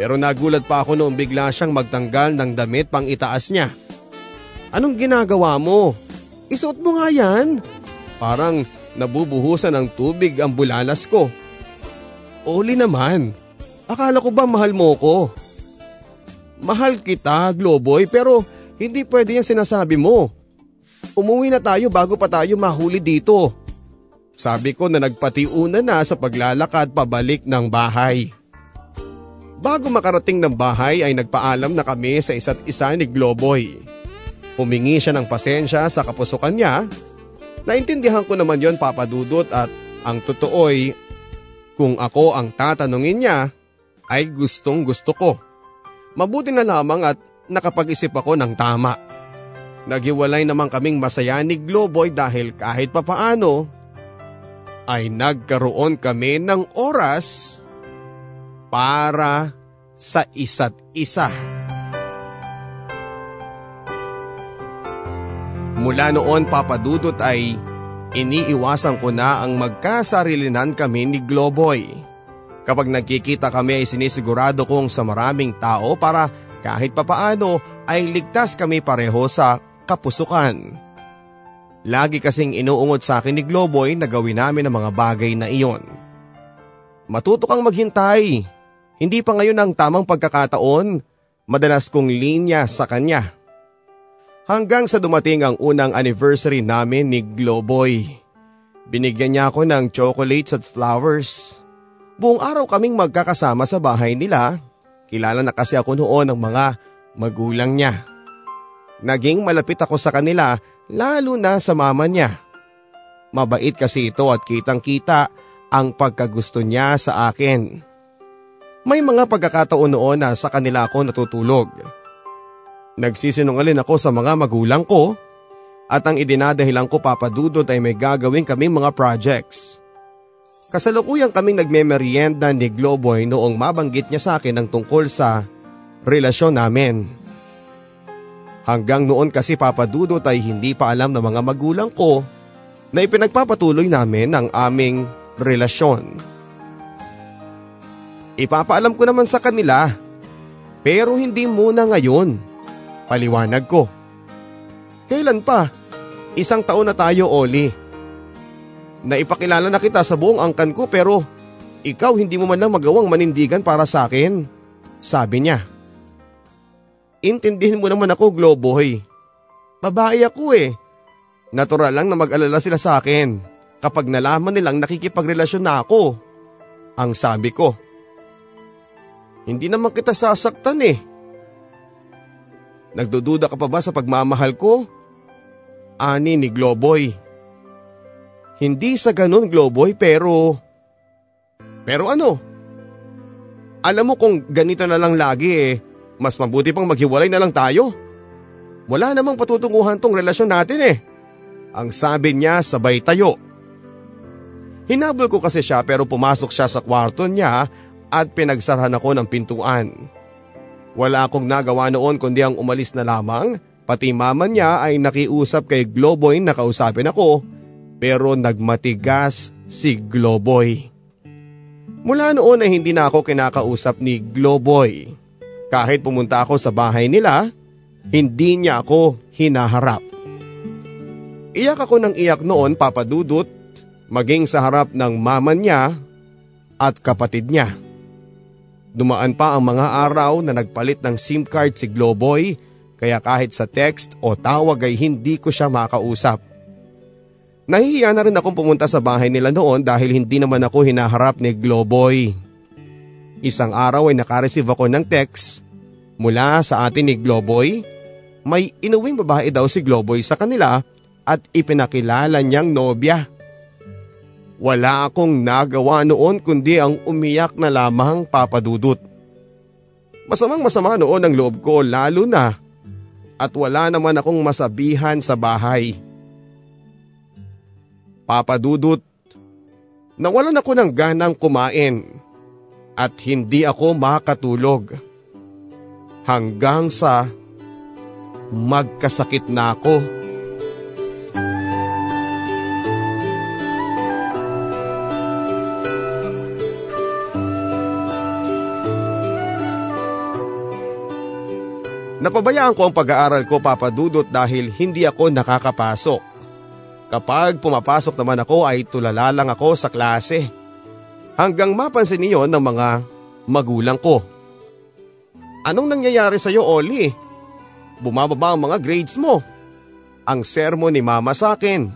Pero nagulat pa ako noong bigla siyang magtanggal ng damit pang itaas niya. Anong ginagawa mo? Isuot mo nga yan. Parang nabubuhusan ng tubig ang bulalas ko. Oli naman, akala ko ba mahal mo ko? Mahal kita, Globoy, pero hindi pwede yan sinasabi mo. Umuwi na tayo bago pa tayo mahuli dito. Sabi ko na nagpatiuna na sa paglalakad pabalik ng bahay. Bago makarating ng bahay ay nagpaalam na kami sa isa't isa ni Globoy. Humingi siya ng pasensya sa kapusukan niya Naintindihan ko naman yon papadudot at ang totoo'y kung ako ang tatanungin niya ay gustong gusto ko. Mabuti na lamang at nakapag-isip ako ng tama. Naghiwalay naman kaming masaya ni Globoy dahil kahit papaano ay nagkaroon kami ng oras para sa isa't isa. Mula noon papadudot ay iniiwasan ko na ang magkasarilinan kami ni Globoy. Kapag nagkikita kami ay sinisigurado kong sa maraming tao para kahit papaano ay ligtas kami pareho sa kapusukan. Lagi kasing inuungod sa akin ni Globoy na gawin namin ang mga bagay na iyon. Matuto kang maghintay. Hindi pa ngayon ang tamang pagkakataon. Madalas kong linya sa kanya. Hanggang sa dumating ang unang anniversary namin ni Globoy. Binigyan niya ako ng chocolates at flowers. Buong araw kaming magkakasama sa bahay nila. Kilala na kasi ako noon ng mga magulang niya. Naging malapit ako sa kanila lalo na sa mama niya. Mabait kasi ito at kitang kita ang pagkagusto niya sa akin. May mga pagkakataon noon na sa kanila ako natutulog. Nagsisinungalin ako sa mga magulang ko at ang idinadahilan ko papadudot ay may gagawin kaming mga projects. Kasalukuyang kaming nagme-merienda ni Globoy noong mabanggit niya sa akin ang tungkol sa relasyon namin. Hanggang noon kasi papadudot ay hindi pa alam ng mga magulang ko na ipinagpapatuloy namin ang aming relasyon. Ipapaalam ko naman sa kanila pero hindi muna ngayon. Paliwanag ko. Kailan pa? Isang taon na tayo, Oli. Naipakilala na kita sa buong angkan ko pero ikaw hindi mo man lang magawang manindigan para sa akin. Sabi niya. Intindihin mo naman ako, Globoy. Babae ako eh. Natural lang na mag-alala sila sa akin kapag nalaman nilang nakikipagrelasyon na ako. Ang sabi ko. Hindi naman kita sasaktan eh. Nagdududa ka pa ba sa pagmamahal ko? Ani ni Globoy. Hindi sa ganun Globoy pero… Pero ano? Alam mo kung ganito na lang lagi eh, mas mabuti pang maghiwalay na lang tayo. Wala namang patutunguhan tong relasyon natin eh. Ang sabi niya sabay tayo. Hinabol ko kasi siya pero pumasok siya sa kwarto niya at pinagsarahan ako ng pintuan. Wala akong nagawa noon kundi ang umalis na lamang, pati mama niya ay nakiusap kay Globoy na kausapin ako pero nagmatigas si Globoy. Mula noon ay hindi na ako kinakausap ni Globoy. Kahit pumunta ako sa bahay nila, hindi niya ako hinaharap. Iyak ako ng iyak noon papadudot maging sa harap ng mama niya at kapatid niya. Dumaan pa ang mga araw na nagpalit ng SIM card si Globoy kaya kahit sa text o tawag ay hindi ko siya makausap. Nahihiya na rin akong pumunta sa bahay nila noon dahil hindi naman ako hinaharap ni Globoy. Isang araw ay nakareceive ako ng text mula sa atin ni Globoy. May inuwing babae daw si Globoy sa kanila at ipinakilala niyang nobya. Wala akong nagawa noon kundi ang umiyak na lamang papadudot. Masamang masama noon ang loob ko lalo na at wala naman akong masabihan sa bahay. Papadudot, nawalan ako ng ganang kumain at hindi ako makatulog. Hanggang sa magkasakit na ako. Napabayaan ko ang pag-aaral ko papadudot dahil hindi ako nakakapasok. Kapag pumapasok naman ako ay tulala lang ako sa klase. Hanggang mapansin niyon ng mga magulang ko. Anong nangyayari sa iyo, Oli? Bumababa ang mga grades mo. Ang sermon ni mama sa akin.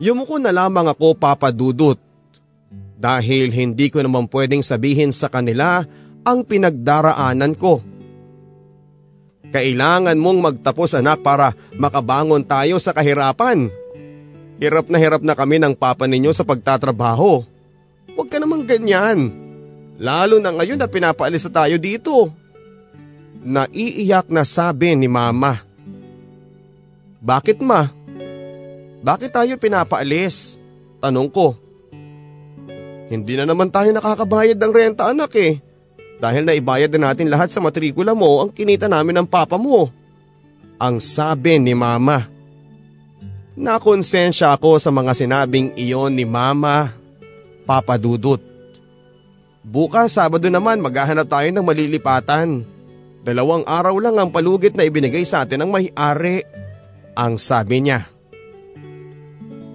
Yumuko na lamang ako papadudot. Dahil hindi ko naman pwedeng sabihin sa kanila ang pinagdaraanan ko. Kailangan mong magtapos anak para makabangon tayo sa kahirapan. Hirap na hirap na kami ng papa ninyo sa pagtatrabaho. Huwag ka namang ganyan. Lalo na ngayon na pinapaalis na tayo dito. Naiiyak na sabi ni mama. Bakit ma? Bakit tayo pinapaalis? Tanong ko. Hindi na naman tayo nakakabayad ng renta anak eh. Dahil naibayad na natin lahat sa matrikula mo ang kinita namin ng papa mo. Ang sabi ni mama. Nakonsensya ako sa mga sinabing iyon ni mama, Papa Dudut. Bukas Sabado naman maghahanap tayo ng malilipatan. Dalawang araw lang ang palugit na ibinigay sa atin ng may-ari. Ang sabi niya.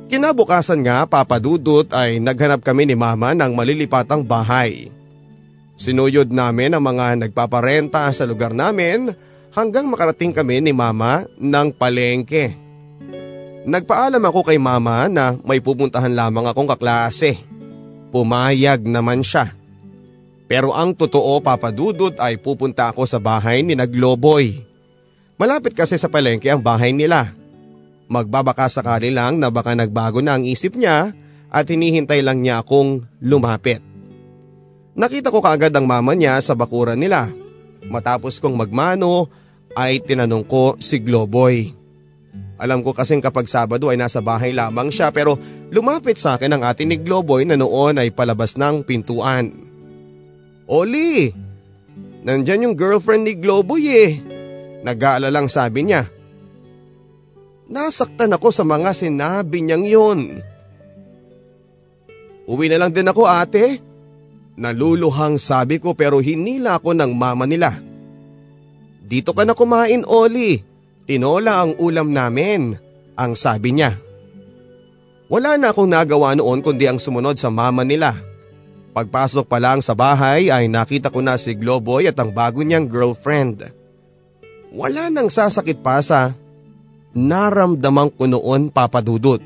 Kinabukasan nga Papa Dudut ay naghanap kami ni Mama ng malilipatang bahay. Sinuyod namin ang mga nagpaparenta sa lugar namin hanggang makarating kami ni mama ng palengke. Nagpaalam ako kay mama na may pupuntahan lamang akong kaklase. Pumayag naman siya. Pero ang totoo papadudot ay pupunta ako sa bahay ni Nagloboy. Malapit kasi sa palengke ang bahay nila. Magbabaka sakali lang na baka nagbago na ang isip niya at hinihintay lang niya akong lumapit. Nakita ko kaagad ang mama niya sa bakuran nila. Matapos kong magmano ay tinanong ko si Globoy. Alam ko kasing kapag Sabado ay nasa bahay lamang siya pero lumapit sa akin ang atin ni Globoy na noon ay palabas ng pintuan. Oli! Nandyan yung girlfriend ni Globoy eh. Nag-aalalang sabi niya. Nasaktan ako sa mga sinabi niyang yun. Uwi na lang din ako ate. Naluluhang sabi ko pero hinila ako ng mama nila. Dito ka na kumain Oli, tinola ang ulam namin, ang sabi niya. Wala na akong nagawa noon kundi ang sumunod sa mama nila. Pagpasok pa lang sa bahay ay nakita ko na si Globoy at ang bago niyang girlfriend. Wala nang sasakit pa sa naramdaman ko noon papadudot.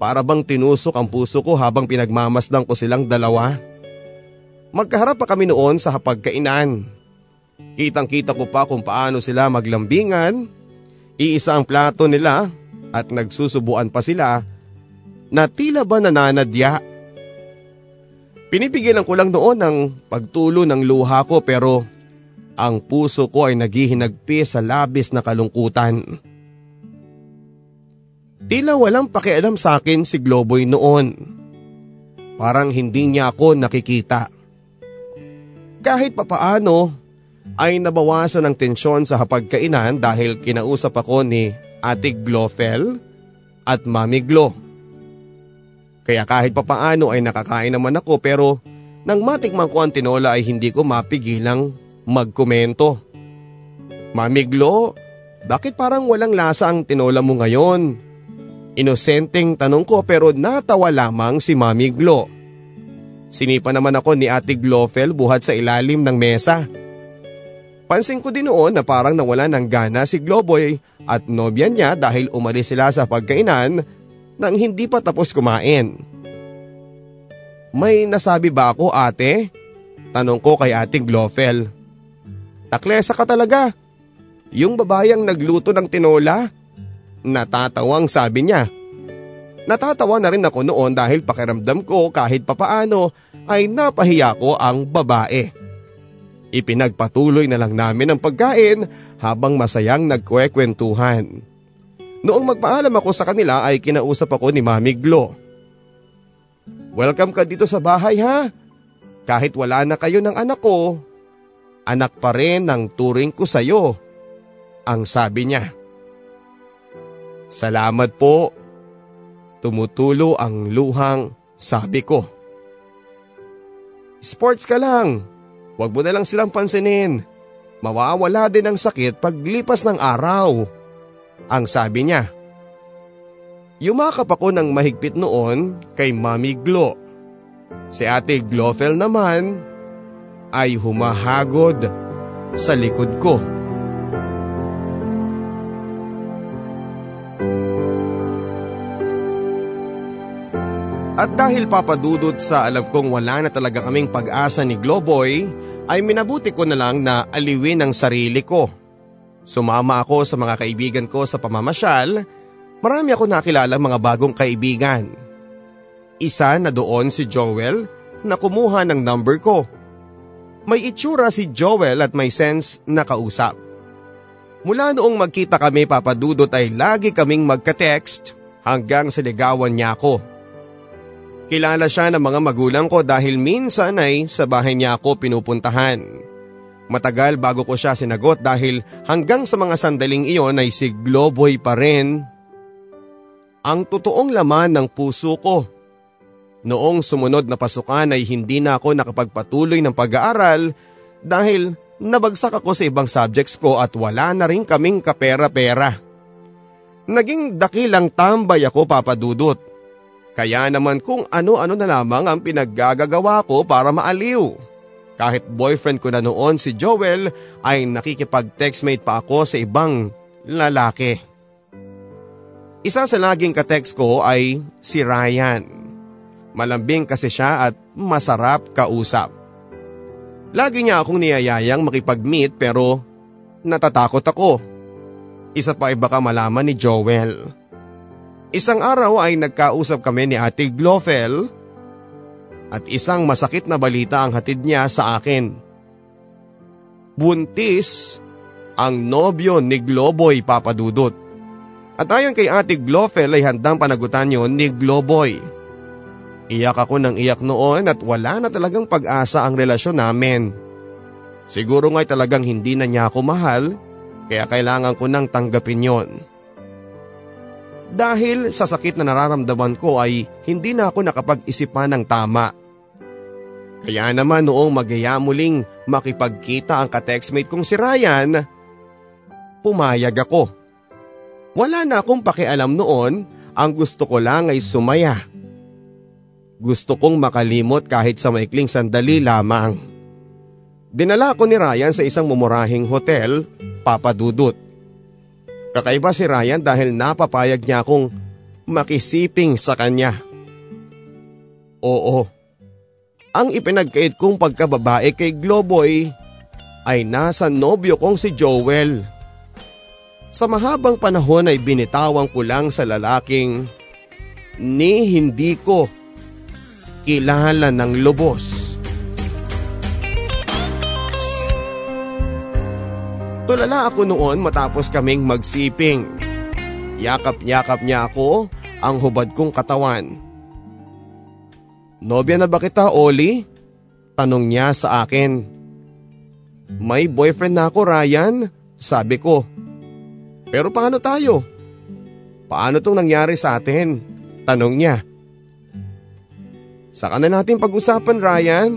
Para bang tinusok ang puso ko habang pinagmamasdan ko silang dalawa. Magkaharap pa kami noon sa hapagkainan. Kitang kita ko pa kung paano sila maglambingan, iisa ang plato nila at nagsusubuan pa sila na tila ba nananadya. Pinipigilan ko lang noon ang pagtulo ng luha ko pero ang puso ko ay naghihinagpi sa labis na kalungkutan. Tila walang pakialam sa akin si Globoy noon. Parang hindi niya ako nakikita. Kahit papaano ay nabawasan ang tensyon sa hapagkainan dahil kinausap ako ni Ate Glofel at Mami Glo. Kaya kahit papaano ay nakakain naman ako pero nang matikman ko ang tinola ay hindi ko mapigilang magkomento. Mami Glo, bakit parang walang lasa ang tinola mo ngayon? Inosenteng tanong ko pero natawa lamang si Mami Glo. Sinipa naman ako ni Ate Glofel buhat sa ilalim ng mesa. Pansin ko din noon na parang nawala ng gana si Globoy at nobya niya dahil umalis sila sa pagkainan nang hindi pa tapos kumain. May nasabi ba ako ate? Tanong ko kay Ate Glofel. Taklesa ka talaga. Yung babayang nagluto ng tinola? Natatawang sabi niya. Natatawa na rin ako noon dahil pakiramdam ko kahit papaano ay napahiya ko ang babae. Ipinagpatuloy na lang namin ang pagkain habang masayang nagkwekwentuhan. Noong magpaalam ako sa kanila ay kinausap ako ni Mami Glo. Welcome ka dito sa bahay ha. Kahit wala na kayo ng anak ko, anak pa rin ng turing ko sa'yo. Ang sabi niya. Salamat po. Tumutulo ang luhang sabi ko. Sports ka lang. Huwag mo na lang silang pansinin. Mawawala din ang sakit paglipas ng araw. Ang sabi niya. Yumakap ako ng mahigpit noon kay Mami Glo. Si Ate Glofel naman ay humahagod sa likod ko. At dahil papadudot sa alam kong wala na talaga kaming pag-asa ni Globoy, ay minabuti ko na lang na aliwin ang sarili ko. Sumama ako sa mga kaibigan ko sa pamamasyal, marami ako nakilala mga bagong kaibigan. Isa na doon si Joel na kumuha ng number ko. May itsura si Joel at may sense na kausap. Mula noong magkita kami papadudot ay lagi kaming magka-text hanggang sa ligawan niya ako. Kilala siya ng mga magulang ko dahil minsan ay sa bahay niya ako pinupuntahan. Matagal bago ko siya sinagot dahil hanggang sa mga sandaling iyon ay si Globoy pa rin. Ang totoong laman ng puso ko. Noong sumunod na pasukan ay hindi na ako nakapagpatuloy ng pag-aaral dahil nabagsak ako sa ibang subjects ko at wala na rin kaming kapera-pera. Naging dakilang tambay ako papadudot kaya naman kung ano-ano na lamang ang pinaggagawa ko para maaliw. Kahit boyfriend ko na noon si Joel ay nakikipag-textmate pa ako sa ibang lalaki. Isa sa laging katext ko ay si Ryan. Malambing kasi siya at masarap kausap. Lagi niya akong niyayayang makipag-meet pero natatakot ako. Isa pa ay baka malaman ni Joel. Isang araw ay nagkausap kami ni Ate Glofel at isang masakit na balita ang hatid niya sa akin. Buntis ang nobyo ni Globoy papadudot. At ayon kay Ate Glofel ay handang panagutan yon ni Globoy. Iyak ako ng iyak noon at wala na talagang pag-asa ang relasyon namin. Siguro nga'y talagang hindi na niya ako mahal kaya kailangan ko nang tanggapin yon. Dahil sa sakit na nararamdaman ko ay hindi na ako nakapag-isip pa ng tama. Kaya naman noong magaya muling makipagkita ang katextmate kong si Ryan, pumayag ako. Wala na akong pakialam noon, ang gusto ko lang ay sumaya. Gusto kong makalimot kahit sa maikling sandali lamang. Dinala ko ni Ryan sa isang mumurahing hotel, papadudot. Kakaiba si Ryan dahil napapayag niya akong makisiping sa kanya. Oo, ang ipinagkait kong pagkababae kay Globoy ay nasa nobyo kong si Joel. Sa mahabang panahon ay binitawan ko lang sa lalaking ni hindi ko kilala ng lubos. Tulala ako noon matapos kaming magsiping. Yakap-yakap niya ako ang hubad kong katawan. Nobya na ba kita, Oli? Tanong niya sa akin. May boyfriend na ako, Ryan. Sabi ko. Pero paano tayo? Paano tong nangyari sa atin? Tanong niya. Saka na natin pag-usapan, Ryan.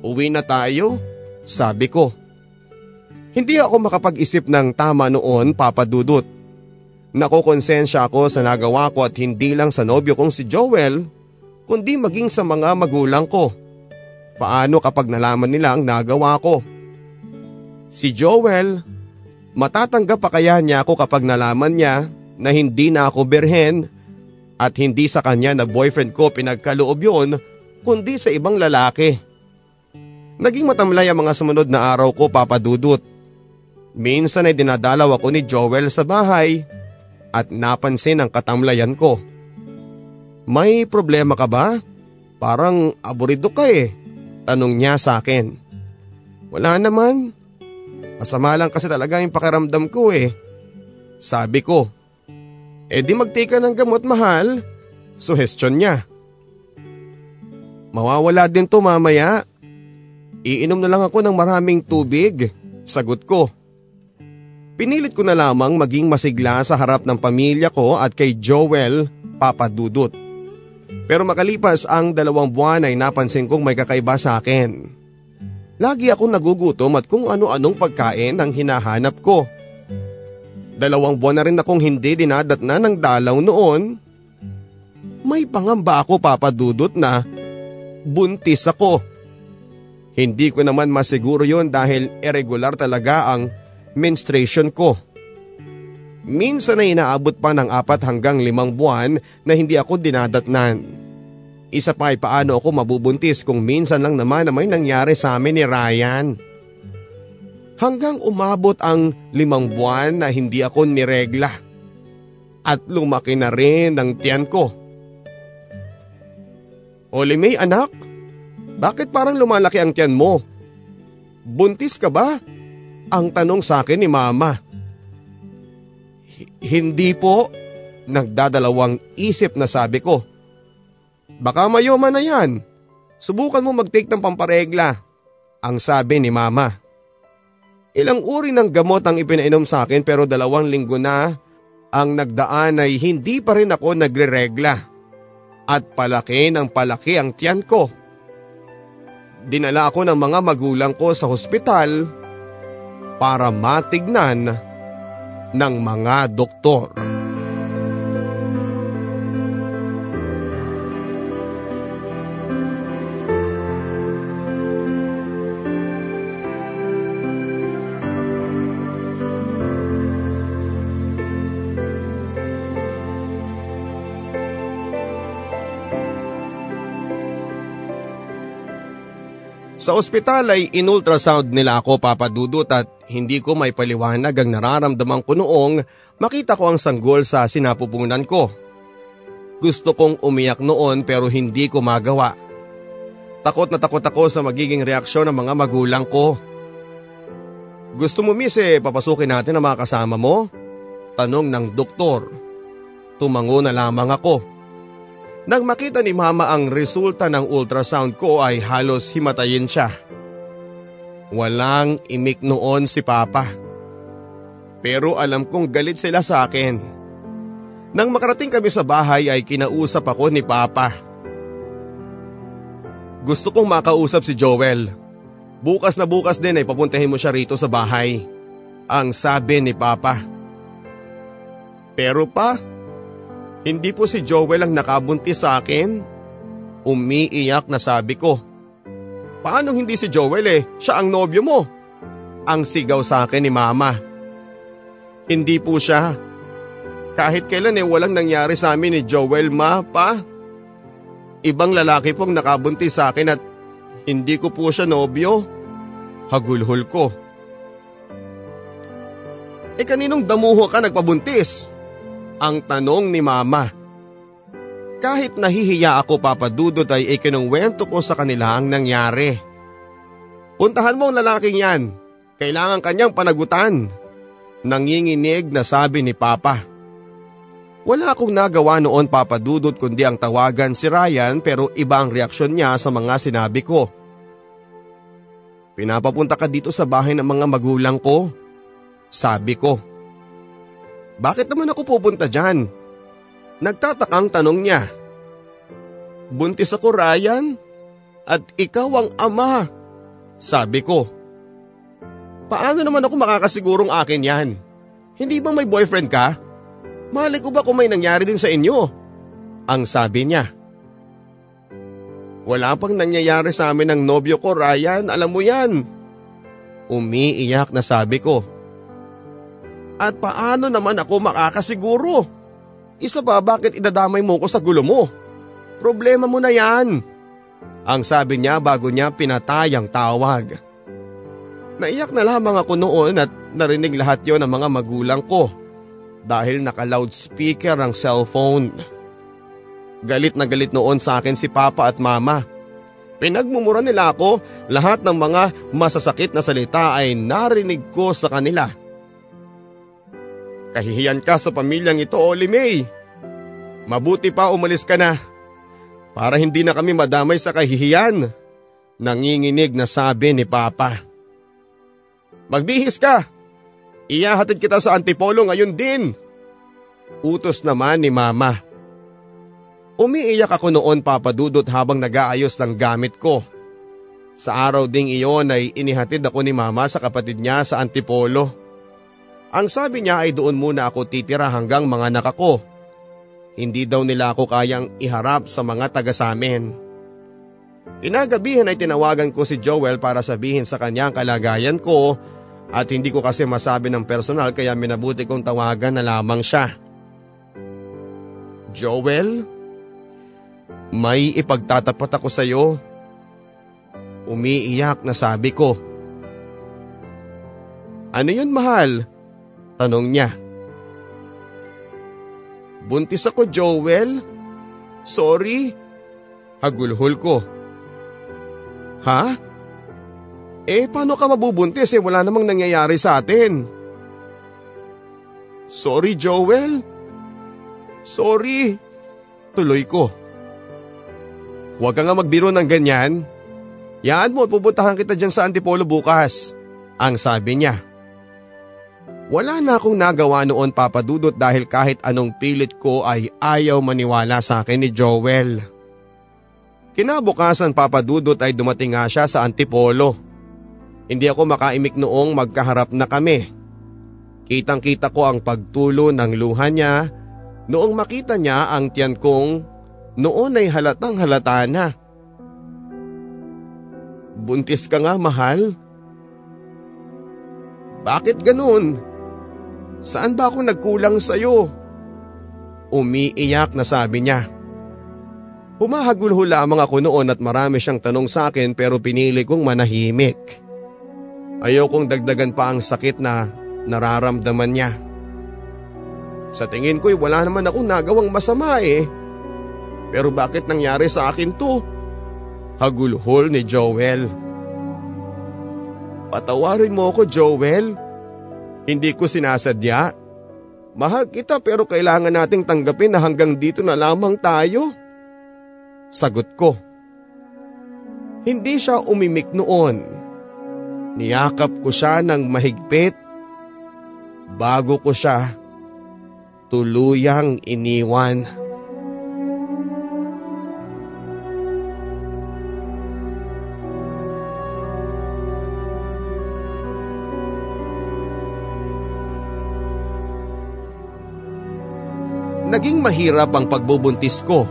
Uwi na tayo? Sabi ko. Hindi ako makapag-isip ng tama noon papadudot. Nakokonsensya ako sa nagawa ko at hindi lang sa nobyo kong si Joel, kundi maging sa mga magulang ko. Paano kapag nalaman nila ang nagawa ko? Si Joel, matatanggap pa kaya niya ako kapag nalaman niya na hindi na ako berhen at hindi sa kanya na boyfriend ko pinagkaloob yun kundi sa ibang lalaki. Naging matamlay ang mga sumunod na araw ko papadudot Minsan ay dinadalaw ako ni Joel sa bahay at napansin ang katamlayan ko. May problema ka ba? Parang aburido ka eh. Tanong niya sa akin. Wala naman. Masama lang kasi talaga yung pakiramdam ko eh. Sabi ko. E di magtika ng gamot mahal. Suhestyon niya. Mawawala din to mamaya. Iinom na lang ako ng maraming tubig. Sagot ko. Pinilit ko na lamang maging masigla sa harap ng pamilya ko at kay Joel, Papa Dudut. Pero makalipas ang dalawang buwan ay napansin kong may kakaiba sa akin. Lagi akong nagugutom at kung ano-anong pagkain ang hinahanap ko. Dalawang buwan na rin akong hindi dinadatna ng dalaw noon. May pangamba ako papadudot na buntis ako. Hindi ko naman masiguro yon dahil irregular talaga ang menstruation ko. Minsan ay inaabot pa ng apat hanggang limang buwan na hindi ako dinadatnan. Isa pa ay paano ako mabubuntis kung minsan lang naman na may nangyari sa amin ni Ryan hanggang umabot ang limang buwan na hindi ako niregla. At lumaki na rin ang tiyan ko. Oli May anak, bakit parang lumalaki ang tiyan mo? Buntis ka ba? Ang tanong sa akin ni mama. Hindi po, nagdadalawang isip na sabi ko. Baka mayoma na yan. Subukan mo mag-take ng pamparegla. Ang sabi ni mama. Ilang uri ng gamot ang ipinainom sa akin pero dalawang linggo na ang nagdaan ay hindi pa rin ako nagre-regla. At palaki ng palaki ang tiyan ko. Dinala ako ng mga magulang ko sa hospital para matignan ng mga doktor. Sa ospital ay in-ultrasound nila ako papadudot at hindi ko may paliwanag ang nararamdaman ko noong makita ko ang sanggol sa sinapupunan ko. Gusto kong umiyak noon pero hindi ko magawa. Takot na takot ako sa magiging reaksyon ng mga magulang ko. Gusto mo miss eh papasukin natin ang mga kasama mo? Tanong ng doktor. Tumango na lamang ako. Nang makita ni mama ang resulta ng ultrasound ko ay halos himatayin siya. Walang imik noon si papa. Pero alam kong galit sila sa akin. Nang makarating kami sa bahay ay kinausap ako ni papa. Gusto kong makausap si Joel. Bukas na bukas din ay papuntahin mo siya rito sa bahay. Ang sabi ni papa. Pero pa, hindi po si Joel ang nakabuntis sa akin. Umiiyak na sabi ko. Paano hindi si Joel eh? Siya ang nobyo mo. Ang sigaw sa akin ni mama. Hindi po siya. Kahit kailan eh walang nangyari sa amin ni Joel ma, pa. Ibang lalaki pong nakabuntis sa akin at hindi ko po siya nobyo. Hagulhol ko. Eh kaninong damuho ka nagpabuntis? Ang tanong ni mama. Kahit nahihiya ako papadudod ay ikinungwento ko sa kanila ang nangyari. Puntahan mo ang lalaking yan. Kailangan kanyang panagutan. Nanginginig na sabi ni Papa. Wala akong nagawa noon papadudod kundi ang tawagan si Ryan pero iba ang reaksyon niya sa mga sinabi ko. Pinapapunta ka dito sa bahay ng mga magulang ko. Sabi ko. Bakit naman ako pupunta dyan? Nagtatakang tanong niya. Buntis ako Ryan? At ikaw ang ama. Sabi ko. Paano naman ako makakasigurong akin yan? Hindi ba may boyfriend ka? Mali ko ba kung may nangyari din sa inyo? Ang sabi niya. Wala pang nangyayari sa amin ng nobyo ko Ryan, alam mo yan. Umiiyak na sabi ko. At paano naman ako makakasiguro? Isa pa bakit idadamay mo ko sa gulo mo? Problema mo na yan. Ang sabi niya bago niya pinatay ang tawag. Naiyak na lamang ako noon at narinig lahat yon ng mga magulang ko dahil naka-loudspeaker ang cellphone. Galit na galit noon sa akin si Papa at Mama. Pinagmumura nila ako, lahat ng mga masasakit na salita ay narinig ko sa kanila. Kahihiyan ka sa pamilyang ito, Oli May. Mabuti pa umalis ka na para hindi na kami madamay sa kahihiyan. Nanginginig na sabi ni Papa. Magbihis ka! Iyahatid kita sa antipolo ngayon din. Utos naman ni Mama. Umiiyak ako noon papadudot habang nag-aayos ng gamit ko. Sa araw ding iyon ay inihatid ako ni Mama sa kapatid niya sa antipolo. Ang sabi niya ay doon muna ako titira hanggang mga anak ako. Hindi daw nila ako kayang iharap sa mga taga sa amin. Inagabihan ay tinawagan ko si Joel para sabihin sa kanya ang kalagayan ko at hindi ko kasi masabi ng personal kaya minabuti kong tawagan na lamang siya. Joel, may ipagtatapat ako sa iyo. Umiiyak na sabi ko. Ano yun mahal? Tanong niya. Buntis ako Joel. Sorry. Hagulhol ko. Ha? Eh paano ka mabubuntis eh wala namang nangyayari sa atin? Sorry Joel. Sorry. Tuloy ko. Huwag ka nga magbiro ng ganyan. Yaan mo pupuntahan kita dyan sa Antipolo bukas. Ang sabi niya. Wala na akong nagawa noon papadudot dahil kahit anong pilit ko ay ayaw maniwala sa akin ni Joel. Kinabukasan papadudot ay dumating nga siya sa Antipolo. Hindi ako makaimik noong magkaharap na kami. Kitang kita ko ang pagtulo ng luha niya noong makita niya ang tiyan kong noon ay halatang halata na. Buntis ka nga mahal? Bakit ganun? Saan ba ako nagkulang sa'yo? Umiiyak na sabi niya. Humahagulho lamang ako noon at marami siyang tanong sa akin pero pinili kong manahimik. Ayaw kong dagdagan pa ang sakit na nararamdaman niya. Sa tingin ko'y wala naman akong nagawang masama eh. Pero bakit nangyari sa akin to? Hagulhol ni Joel. Patawarin mo ako Joel. Hindi ko sinasadya. Mahal kita pero kailangan nating tanggapin na hanggang dito na lamang tayo. Sagot ko. Hindi siya umimik noon. Niyakap ko siya ng mahigpit. Bago ko siya tuluyang iniwan. Naging mahirap ang pagbubuntis ko.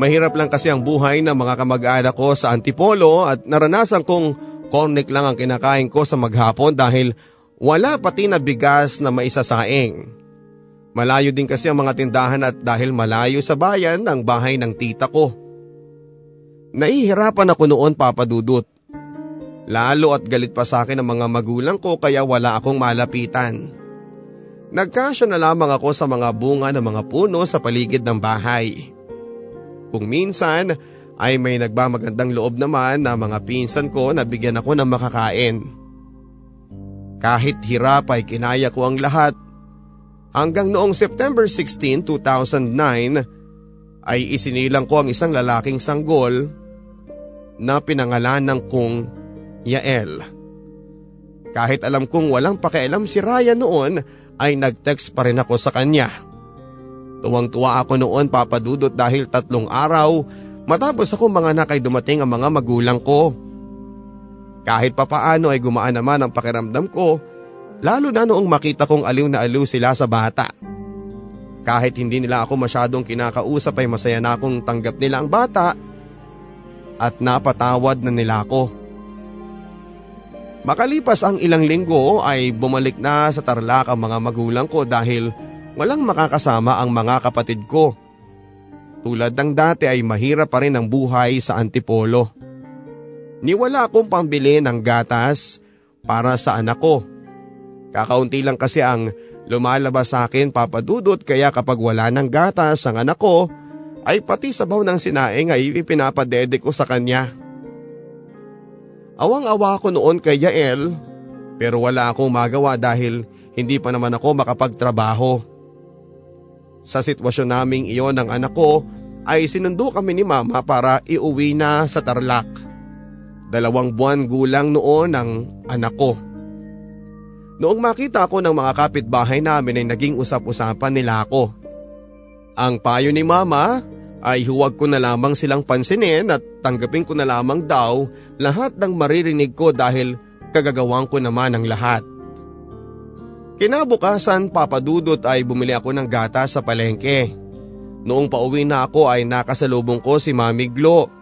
Mahirap lang kasi ang buhay ng mga kamag-anak ko sa Antipolo at naranasan kong cornic lang ang kinakain ko sa maghapon dahil wala pati na bigas na maisasaing. Malayo din kasi ang mga tindahan at dahil malayo sa bayan ang bahay ng tita ko. Nahihirapan ako noon papadudot. Lalo at galit pa sa akin ang mga magulang ko kaya wala akong malapitan. Nagkasya na lamang ako sa mga bunga ng mga puno sa paligid ng bahay. Kung minsan ay may nagmamagandang loob naman na mga pinsan ko na bigyan ako ng makakain. Kahit hirap ay kinaya ko ang lahat. Hanggang noong September 16, 2009 ay isinilang ko ang isang lalaking sanggol na pinangalanan kong Yael. Kahit alam kong walang pakialam si Ryan noon ay nag-text pa rin ako sa kanya. Tuwang-tuwa ako noon papadudot dahil tatlong araw matapos ako mga anak ay dumating ang mga magulang ko. Kahit papaano ay gumaan naman ang pakiramdam ko lalo na noong makita kong aliw na aliw sila sa bata. Kahit hindi nila ako masyadong kinakausap ay masaya na akong tanggap nila ang bata at napatawad na nila ako. Makalipas ang ilang linggo ay bumalik na sa Tarlac ang mga magulang ko dahil walang makakasama ang mga kapatid ko. Tulad ng dati ay mahirap pa rin ang buhay sa Antipolo. Niwala akong pambili ng gatas para sa anak ko. Kakaunti lang kasi ang lumalabas sa akin papadudot kaya kapag wala ng gatas ang anak ko ay pati sabaw ng sinaing ay ipinapadede ko sa kanya. Awang-awa ako noon kay Yael pero wala akong magawa dahil hindi pa naman ako makapagtrabaho. Sa sitwasyon naming iyon ng anak ko ay sinundo kami ni mama para iuwi na sa Tarlac. Dalawang buwan gulang noon ang anak ko. Noong makita ko ng mga kapitbahay namin ay naging usap-usapan nila ako. Ang payo ni mama ay huwag ko na lamang silang pansinin at tanggapin ko na lamang daw lahat ng maririnig ko dahil kagagawang ko naman ang lahat. Kinabukasan papadudot ay bumili ako ng gata sa palengke. Noong pauwi na ako ay nakasalubong ko si Mami Glo.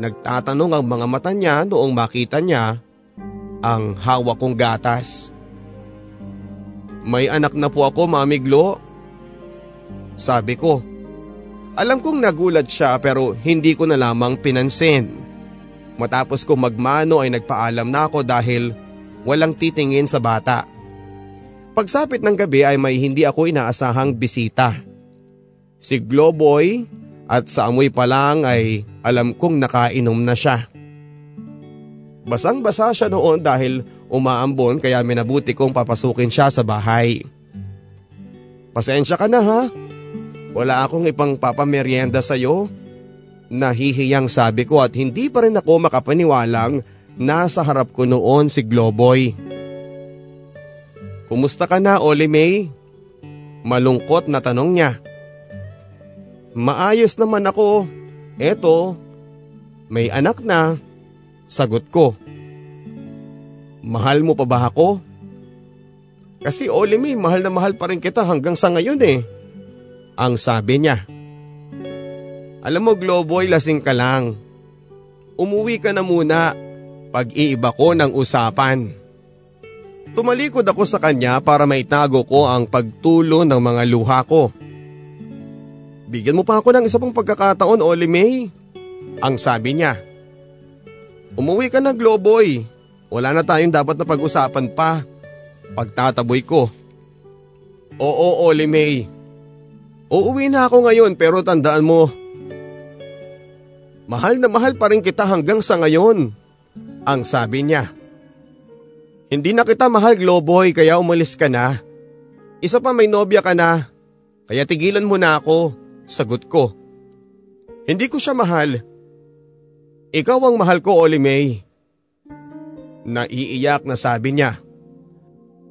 Nagtatanong ang mga mata niya noong makita niya ang hawak kong gatas. May anak na po ako Mami Glo. Sabi ko. Alam kong nagulat siya pero hindi ko na lamang pinansin. Matapos ko magmano ay nagpaalam na ako dahil walang titingin sa bata. Pagsapit ng gabi ay may hindi ako inaasahang bisita. Si Globoy at sa amoy pa lang ay alam kong nakainom na siya. Basang basa siya noon dahil umaambon kaya minabuti kong papasukin siya sa bahay. Pasensya ka na ha. Wala akong ipang papamerienda sa'yo. Nahihiyang sabi ko at hindi pa rin ako makapaniwalang nasa harap ko noon si Globoy. Kumusta ka na, Oli May? Malungkot na tanong niya. Maayos naman ako. Eto, may anak na. Sagot ko. Mahal mo pa ba ako? Kasi Oli May, mahal na mahal pa rin kita hanggang sa ngayon eh. Ang sabi niya. Alam mo Globoy, lasing ka lang. Umuwi ka na muna. Pag-iiba ko ng usapan. Tumalikod ako sa kanya para maitago ko ang pagtulo ng mga luha ko. Bigyan mo pa ako ng isa pang pagkakataon, Oli May. Ang sabi niya. Umuwi ka na, Globoy. Wala na tayong dapat na pag-usapan pa. Pagtataboy ko. Oo, Oli May. Uuwi na ako ngayon pero tandaan mo. Mahal na mahal pa rin kita hanggang sa ngayon. Ang sabi niya. Hindi na kita mahal Globoy kaya umalis ka na. Isa pa may nobya ka na. Kaya tigilan mo na ako. Sagot ko. Hindi ko siya mahal. Ikaw ang mahal ko, Oli May. Naiiyak na sabi niya.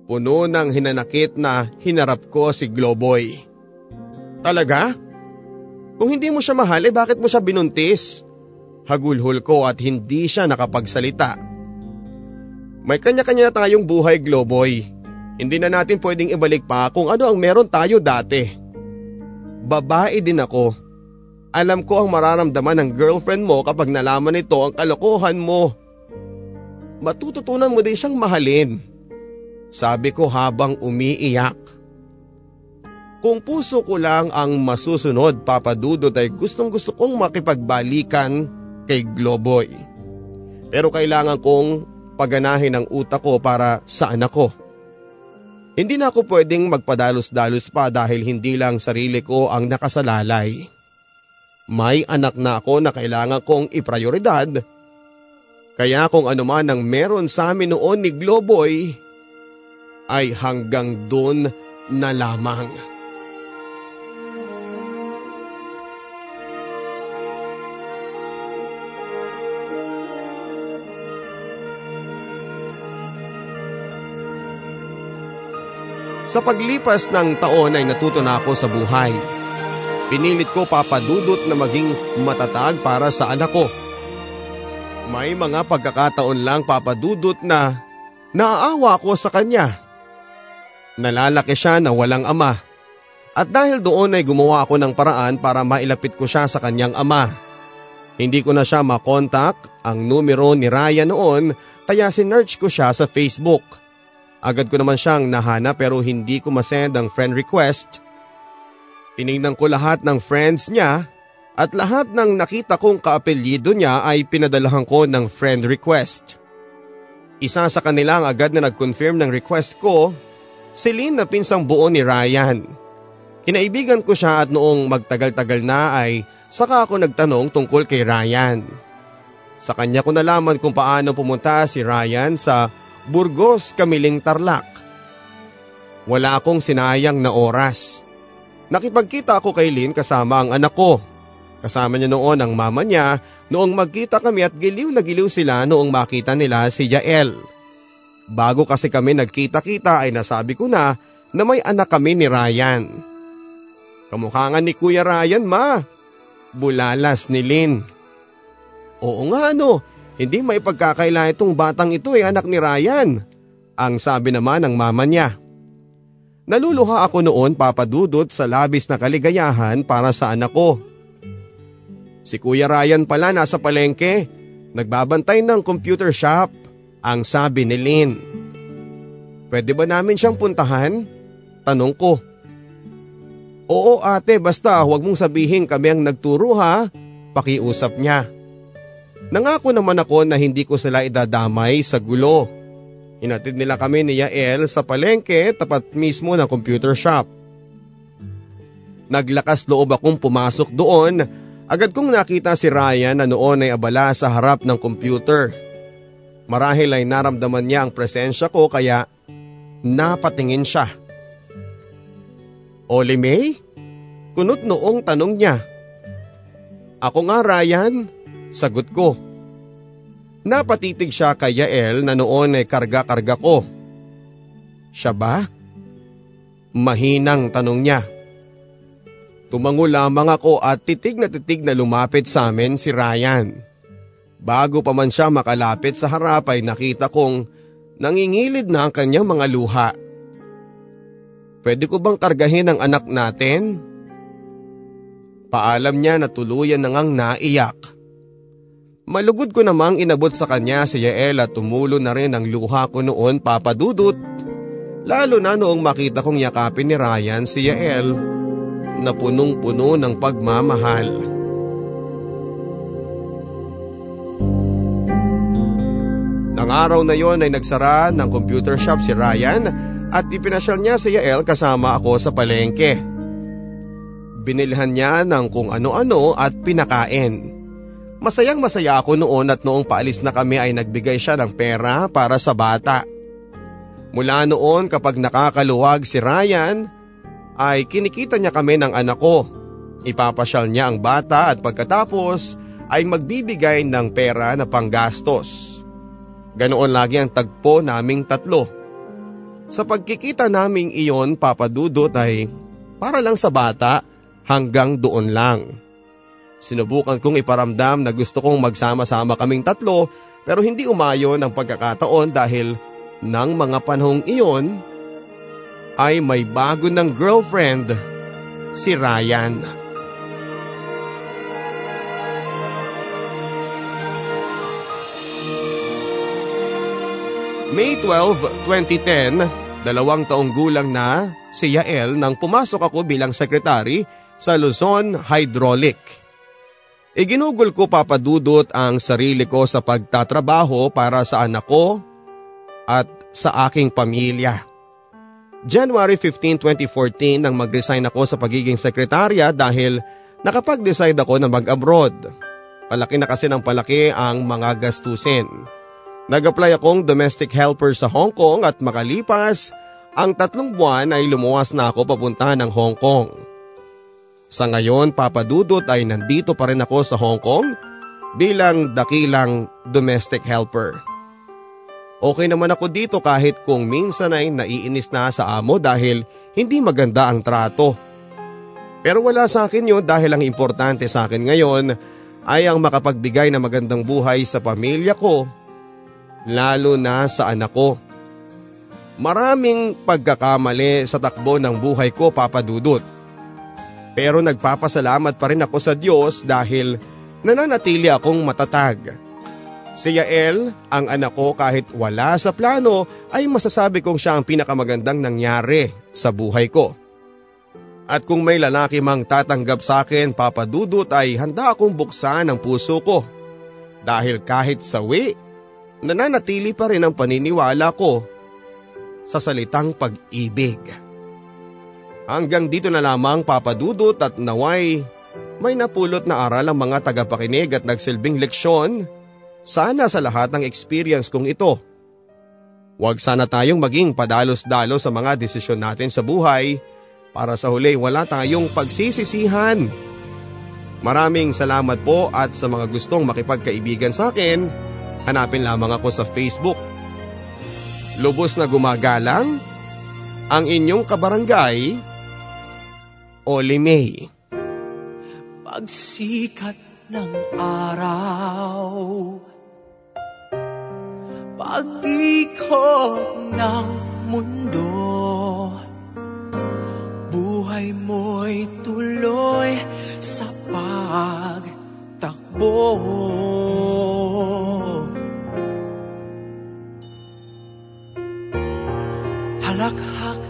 Puno ng hinanakit na hinarap ko si Globoy. Talaga? Kung hindi mo siya mahal, eh bakit mo siya binuntis? Hagulhol ko at hindi siya nakapagsalita. May kanya-kanya tayong buhay, Globoy. Hindi na natin pwedeng ibalik pa kung ano ang meron tayo dati. Babae din ako. Alam ko ang mararamdaman ng girlfriend mo kapag nalaman nito ang kalokohan mo. Matututunan mo din siyang mahalin. Sabi ko habang umiiyak. Kung puso ko lang ang masusunod papadudod ay gustong gusto kong makipagbalikan kay Globoy. Pero kailangan kong paganahin ang utak ko para sa anak ko. Hindi na ako pwedeng magpadalos-dalos pa dahil hindi lang sarili ko ang nakasalalay. May anak na ako na kailangan kong iprioridad. Kaya kung ano man ang meron sa amin noon ni Globoy, ay hanggang doon na lamang. Sa paglipas ng taon ay natuto na ako sa buhay. Pinilit ko papadudot na maging matatag para sa anak ko. May mga pagkakataon lang papadudot na naaawa ko sa kanya. Nalalaki siya na walang ama. At dahil doon ay gumawa ako ng paraan para mailapit ko siya sa kanyang ama. Hindi ko na siya makontak ang numero ni Ryan noon kaya sinerch ko siya sa Facebook. Agad ko naman siyang nahana pero hindi ko masend ang friend request. Tinignan ko lahat ng friends niya at lahat ng nakita kong kaapelyido niya ay pinadalahan ko ng friend request. Isa sa kanila ang agad na nag-confirm ng request ko, si Lynn na pinsang buo ni Ryan. Kinaibigan ko siya at noong magtagal-tagal na ay saka ako nagtanong tungkol kay Ryan. Sa kanya ko nalaman kung paano pumunta si Ryan sa Burgos, Kamiling Tarlac. Wala akong sinayang na oras. Nakipagkita ako kay Lynn kasama ang anak ko. Kasama niya noon ang mama niya noong magkita kami at giliw na giliw sila noong makita nila si Jael. Bago kasi kami nagkita-kita ay nasabi ko na na may anak kami ni Ryan. Kamukha nga ni Kuya Ryan ma. Bulalas ni Lynn. Oo nga ano, hindi may pagkakaila itong batang ito ay anak ni Ryan. Ang sabi naman ng mama niya. Naluluha ako noon papadudot sa labis na kaligayahan para sa anak ko. Si Kuya Ryan pala nasa palengke, nagbabantay ng computer shop, ang sabi ni Lynn. Pwede ba namin siyang puntahan? Tanong ko. Oo ate basta huwag mong sabihin kami ang nagturo ha, pakiusap niya. Nangako naman ako na hindi ko sila idadamay sa gulo. Hinatid nila kami ni Yael sa palengke tapat mismo ng computer shop. Naglakas loob akong pumasok doon. Agad kong nakita si Ryan na noon ay abala sa harap ng computer. Marahil ay naramdaman niya ang presensya ko kaya napatingin siya. Oli May? Kunot noong tanong niya. Ako nga Ryan, sagot ko. Napatitig siya kay Yael na noon ay karga-karga ko. Siya ba? Mahinang tanong niya. Tumango lamang ako at titig na titig na lumapit sa amin si Ryan. Bago pa man siya makalapit sa harap ay nakita kong nangingilid na ang kanyang mga luha. Pwede ko bang kargahin ang anak natin? Paalam niya na tuluyan na ngang naiyak. Malugod ko namang inabot sa kanya si Yael at tumulo na rin ang luha ko noon papadudot. Lalo na noong makita kong yakapin ni Ryan si Yael na punong-puno ng pagmamahal. Nang araw na yon ay nagsara ng computer shop si Ryan at ipinasyal niya si Yael kasama ako sa palengke. Binilhan niya ng kung ano-ano at pinakain. Masayang masaya ako noon at noong paalis na kami ay nagbigay siya ng pera para sa bata. Mula noon kapag nakakaluwag si Ryan, ay kinikita niya kami ng anak ko. Ipapasyal niya ang bata at pagkatapos ay magbibigay ng pera na panggastos. Ganoon lagi ang tagpo naming tatlo. Sa pagkikita naming iyon papadudot ay para lang sa bata hanggang doon lang. Sinubukan kong iparamdam na gusto kong magsama-sama kaming tatlo pero hindi umayon ang pagkakataon dahil nang mga panahong iyon ay may bago ng girlfriend, si Ryan. May 12, 2010, dalawang taong gulang na si Yael nang pumasok ako bilang sekretary sa Luzon Hydraulic. Iginugol ko papadudot ang sarili ko sa pagtatrabaho para sa anak ko at sa aking pamilya. January 15, 2014 nang mag-resign ako sa pagiging sekretarya dahil nakapag-decide ako na mag-abroad. Palaki na kasi ng palaki ang mga gastusin. Nag-apply akong domestic helper sa Hong Kong at makalipas, ang tatlong buwan ay lumuwas na ako papunta ng Hong Kong. Sa ngayon papadudot ay nandito pa rin ako sa Hong Kong bilang dakilang domestic helper. Okay naman ako dito kahit kung minsan ay naiinis na sa amo dahil hindi maganda ang trato. Pero wala sa akin yun dahil ang importante sa akin ngayon ay ang makapagbigay ng magandang buhay sa pamilya ko, lalo na sa anak ko. Maraming pagkakamali sa takbo ng buhay ko papadudot pero nagpapasalamat pa rin ako sa Diyos dahil nananatili akong matatag. Si Yael, ang anak ko kahit wala sa plano ay masasabi kong siya ang pinakamagandang nangyari sa buhay ko. At kung may lalaki mang tatanggap sa akin papadudot ay handa akong buksan ang puso ko. Dahil kahit sawi, nananatili pa rin ang paniniwala ko sa salitang pag-ibig. Hanggang dito na lamang papadudot at naway may napulot na aral ang mga tagapakinig at nagsilbing leksyon sana sa lahat ng experience kong ito. Huwag sana tayong maging padalos-dalos sa mga desisyon natin sa buhay para sa huli wala tayong pagsisisihan. Maraming salamat po at sa mga gustong makipagkaibigan sa akin, hanapin lamang ako sa Facebook. Lubos na gumagalang, ang inyong kabarangay, Oli May. Pagsikat ng araw Pag-ikot ng mundo Buhay mo'y tuloy sa pagtakbo Halakhak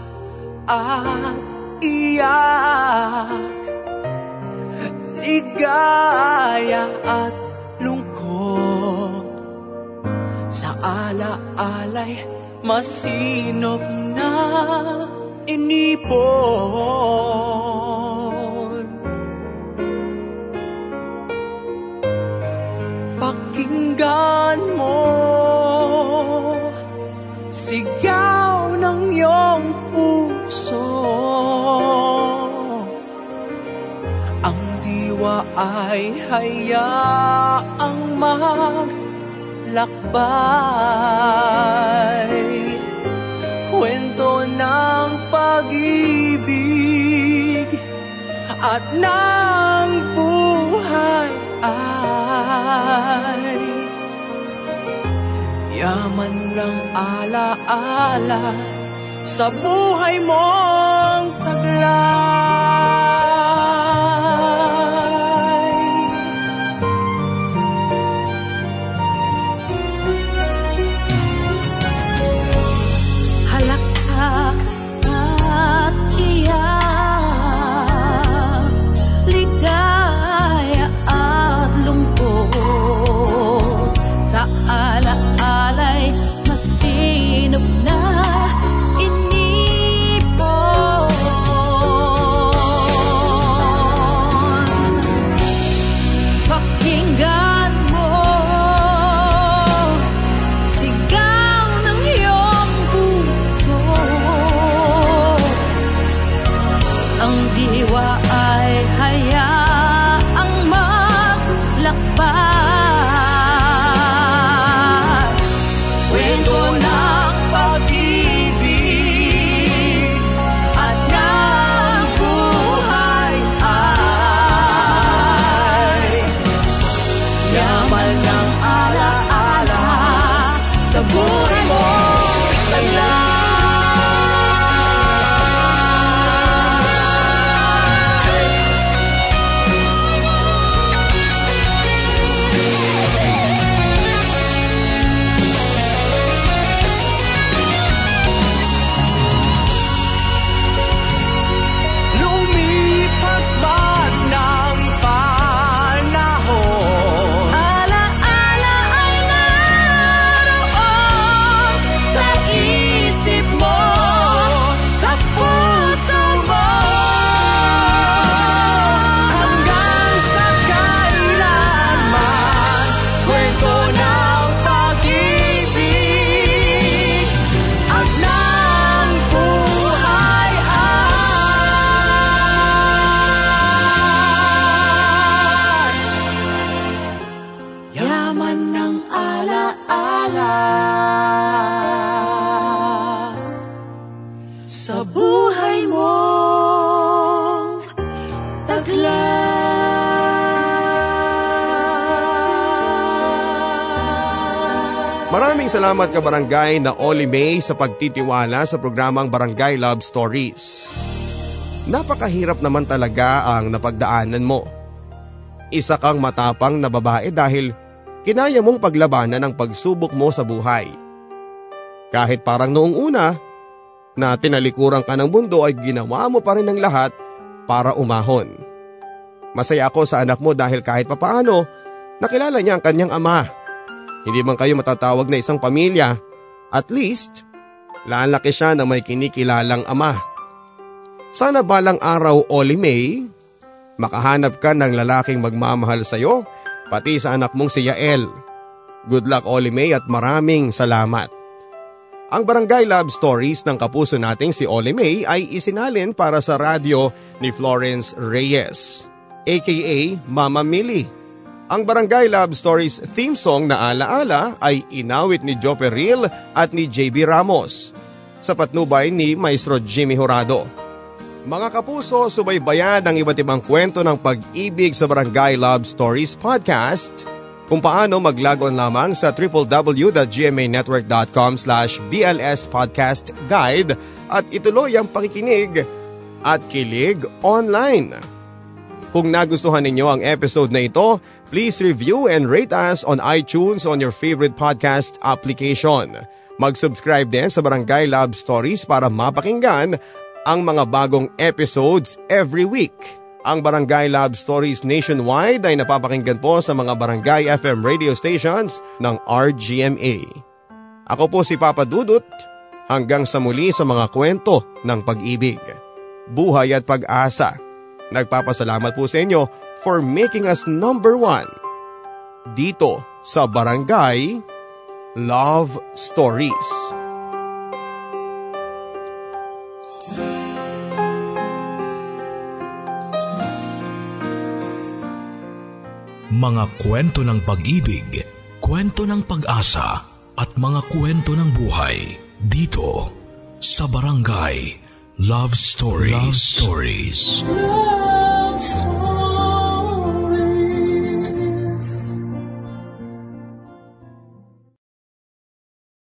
at iyak Ligaya at lungkot. Sa ala-alay masinop na inipon. Pakinggan mo Sigaw ng iyong puso diwa ay hayaang maglakbay. Kwento ng pag-ibig at ng buhay ay Yaman ng alaala sa buhay mong taglay salamat ka barangay na Oli May sa pagtitiwala sa programang Barangay Love Stories. Napakahirap naman talaga ang napagdaanan mo. Isa kang matapang na babae dahil kinaya mong paglabanan ang pagsubok mo sa buhay. Kahit parang noong una, na tinalikuran ka ng mundo ay ginawa mo pa rin ang lahat para umahon. Masaya ako sa anak mo dahil kahit papaano, nakilala niya ang kanyang ama. Hindi man kayo matatawag na isang pamilya, at least, lalaki siya na may kinikilalang ama. Sana balang araw, Oli May, makahanap ka ng lalaking magmamahal sa'yo, pati sa anak mong si Yael. Good luck, Oli May, at maraming salamat. Ang Barangay Love Stories ng kapuso nating si Ole May ay isinalin para sa radyo ni Florence Reyes, aka Mama Millie. Ang Barangay Love Stories theme song na Alaala ay inawit ni Joe Peril at ni JB Ramos sa patnubay ni Maestro Jimmy Horado. Mga kapuso, subaybayan ang iba't ibang kwento ng pag-ibig sa Barangay Love Stories Podcast kung paano maglagon lamang sa www.gmanetwork.com slash BLS Podcast Guide at ituloy ang pakikinig at kilig online. Kung nagustuhan ninyo ang episode na ito, please review and rate us on iTunes on your favorite podcast application. Mag-subscribe din sa Barangay Love Stories para mapakinggan ang mga bagong episodes every week. Ang Barangay Love Stories nationwide ay napapakinggan po sa mga Barangay FM radio stations ng RGMA. Ako po si Papa Dudut, hanggang sa muli sa mga kwento ng pag-ibig, buhay at pag-asa. Nagpapasalamat po sa inyo for making us number one dito sa Barangay Love Stories. Mga kwento ng pag-ibig, kwento ng pag-asa at mga kwento ng buhay dito sa Barangay Love Stories. Love Stories. Love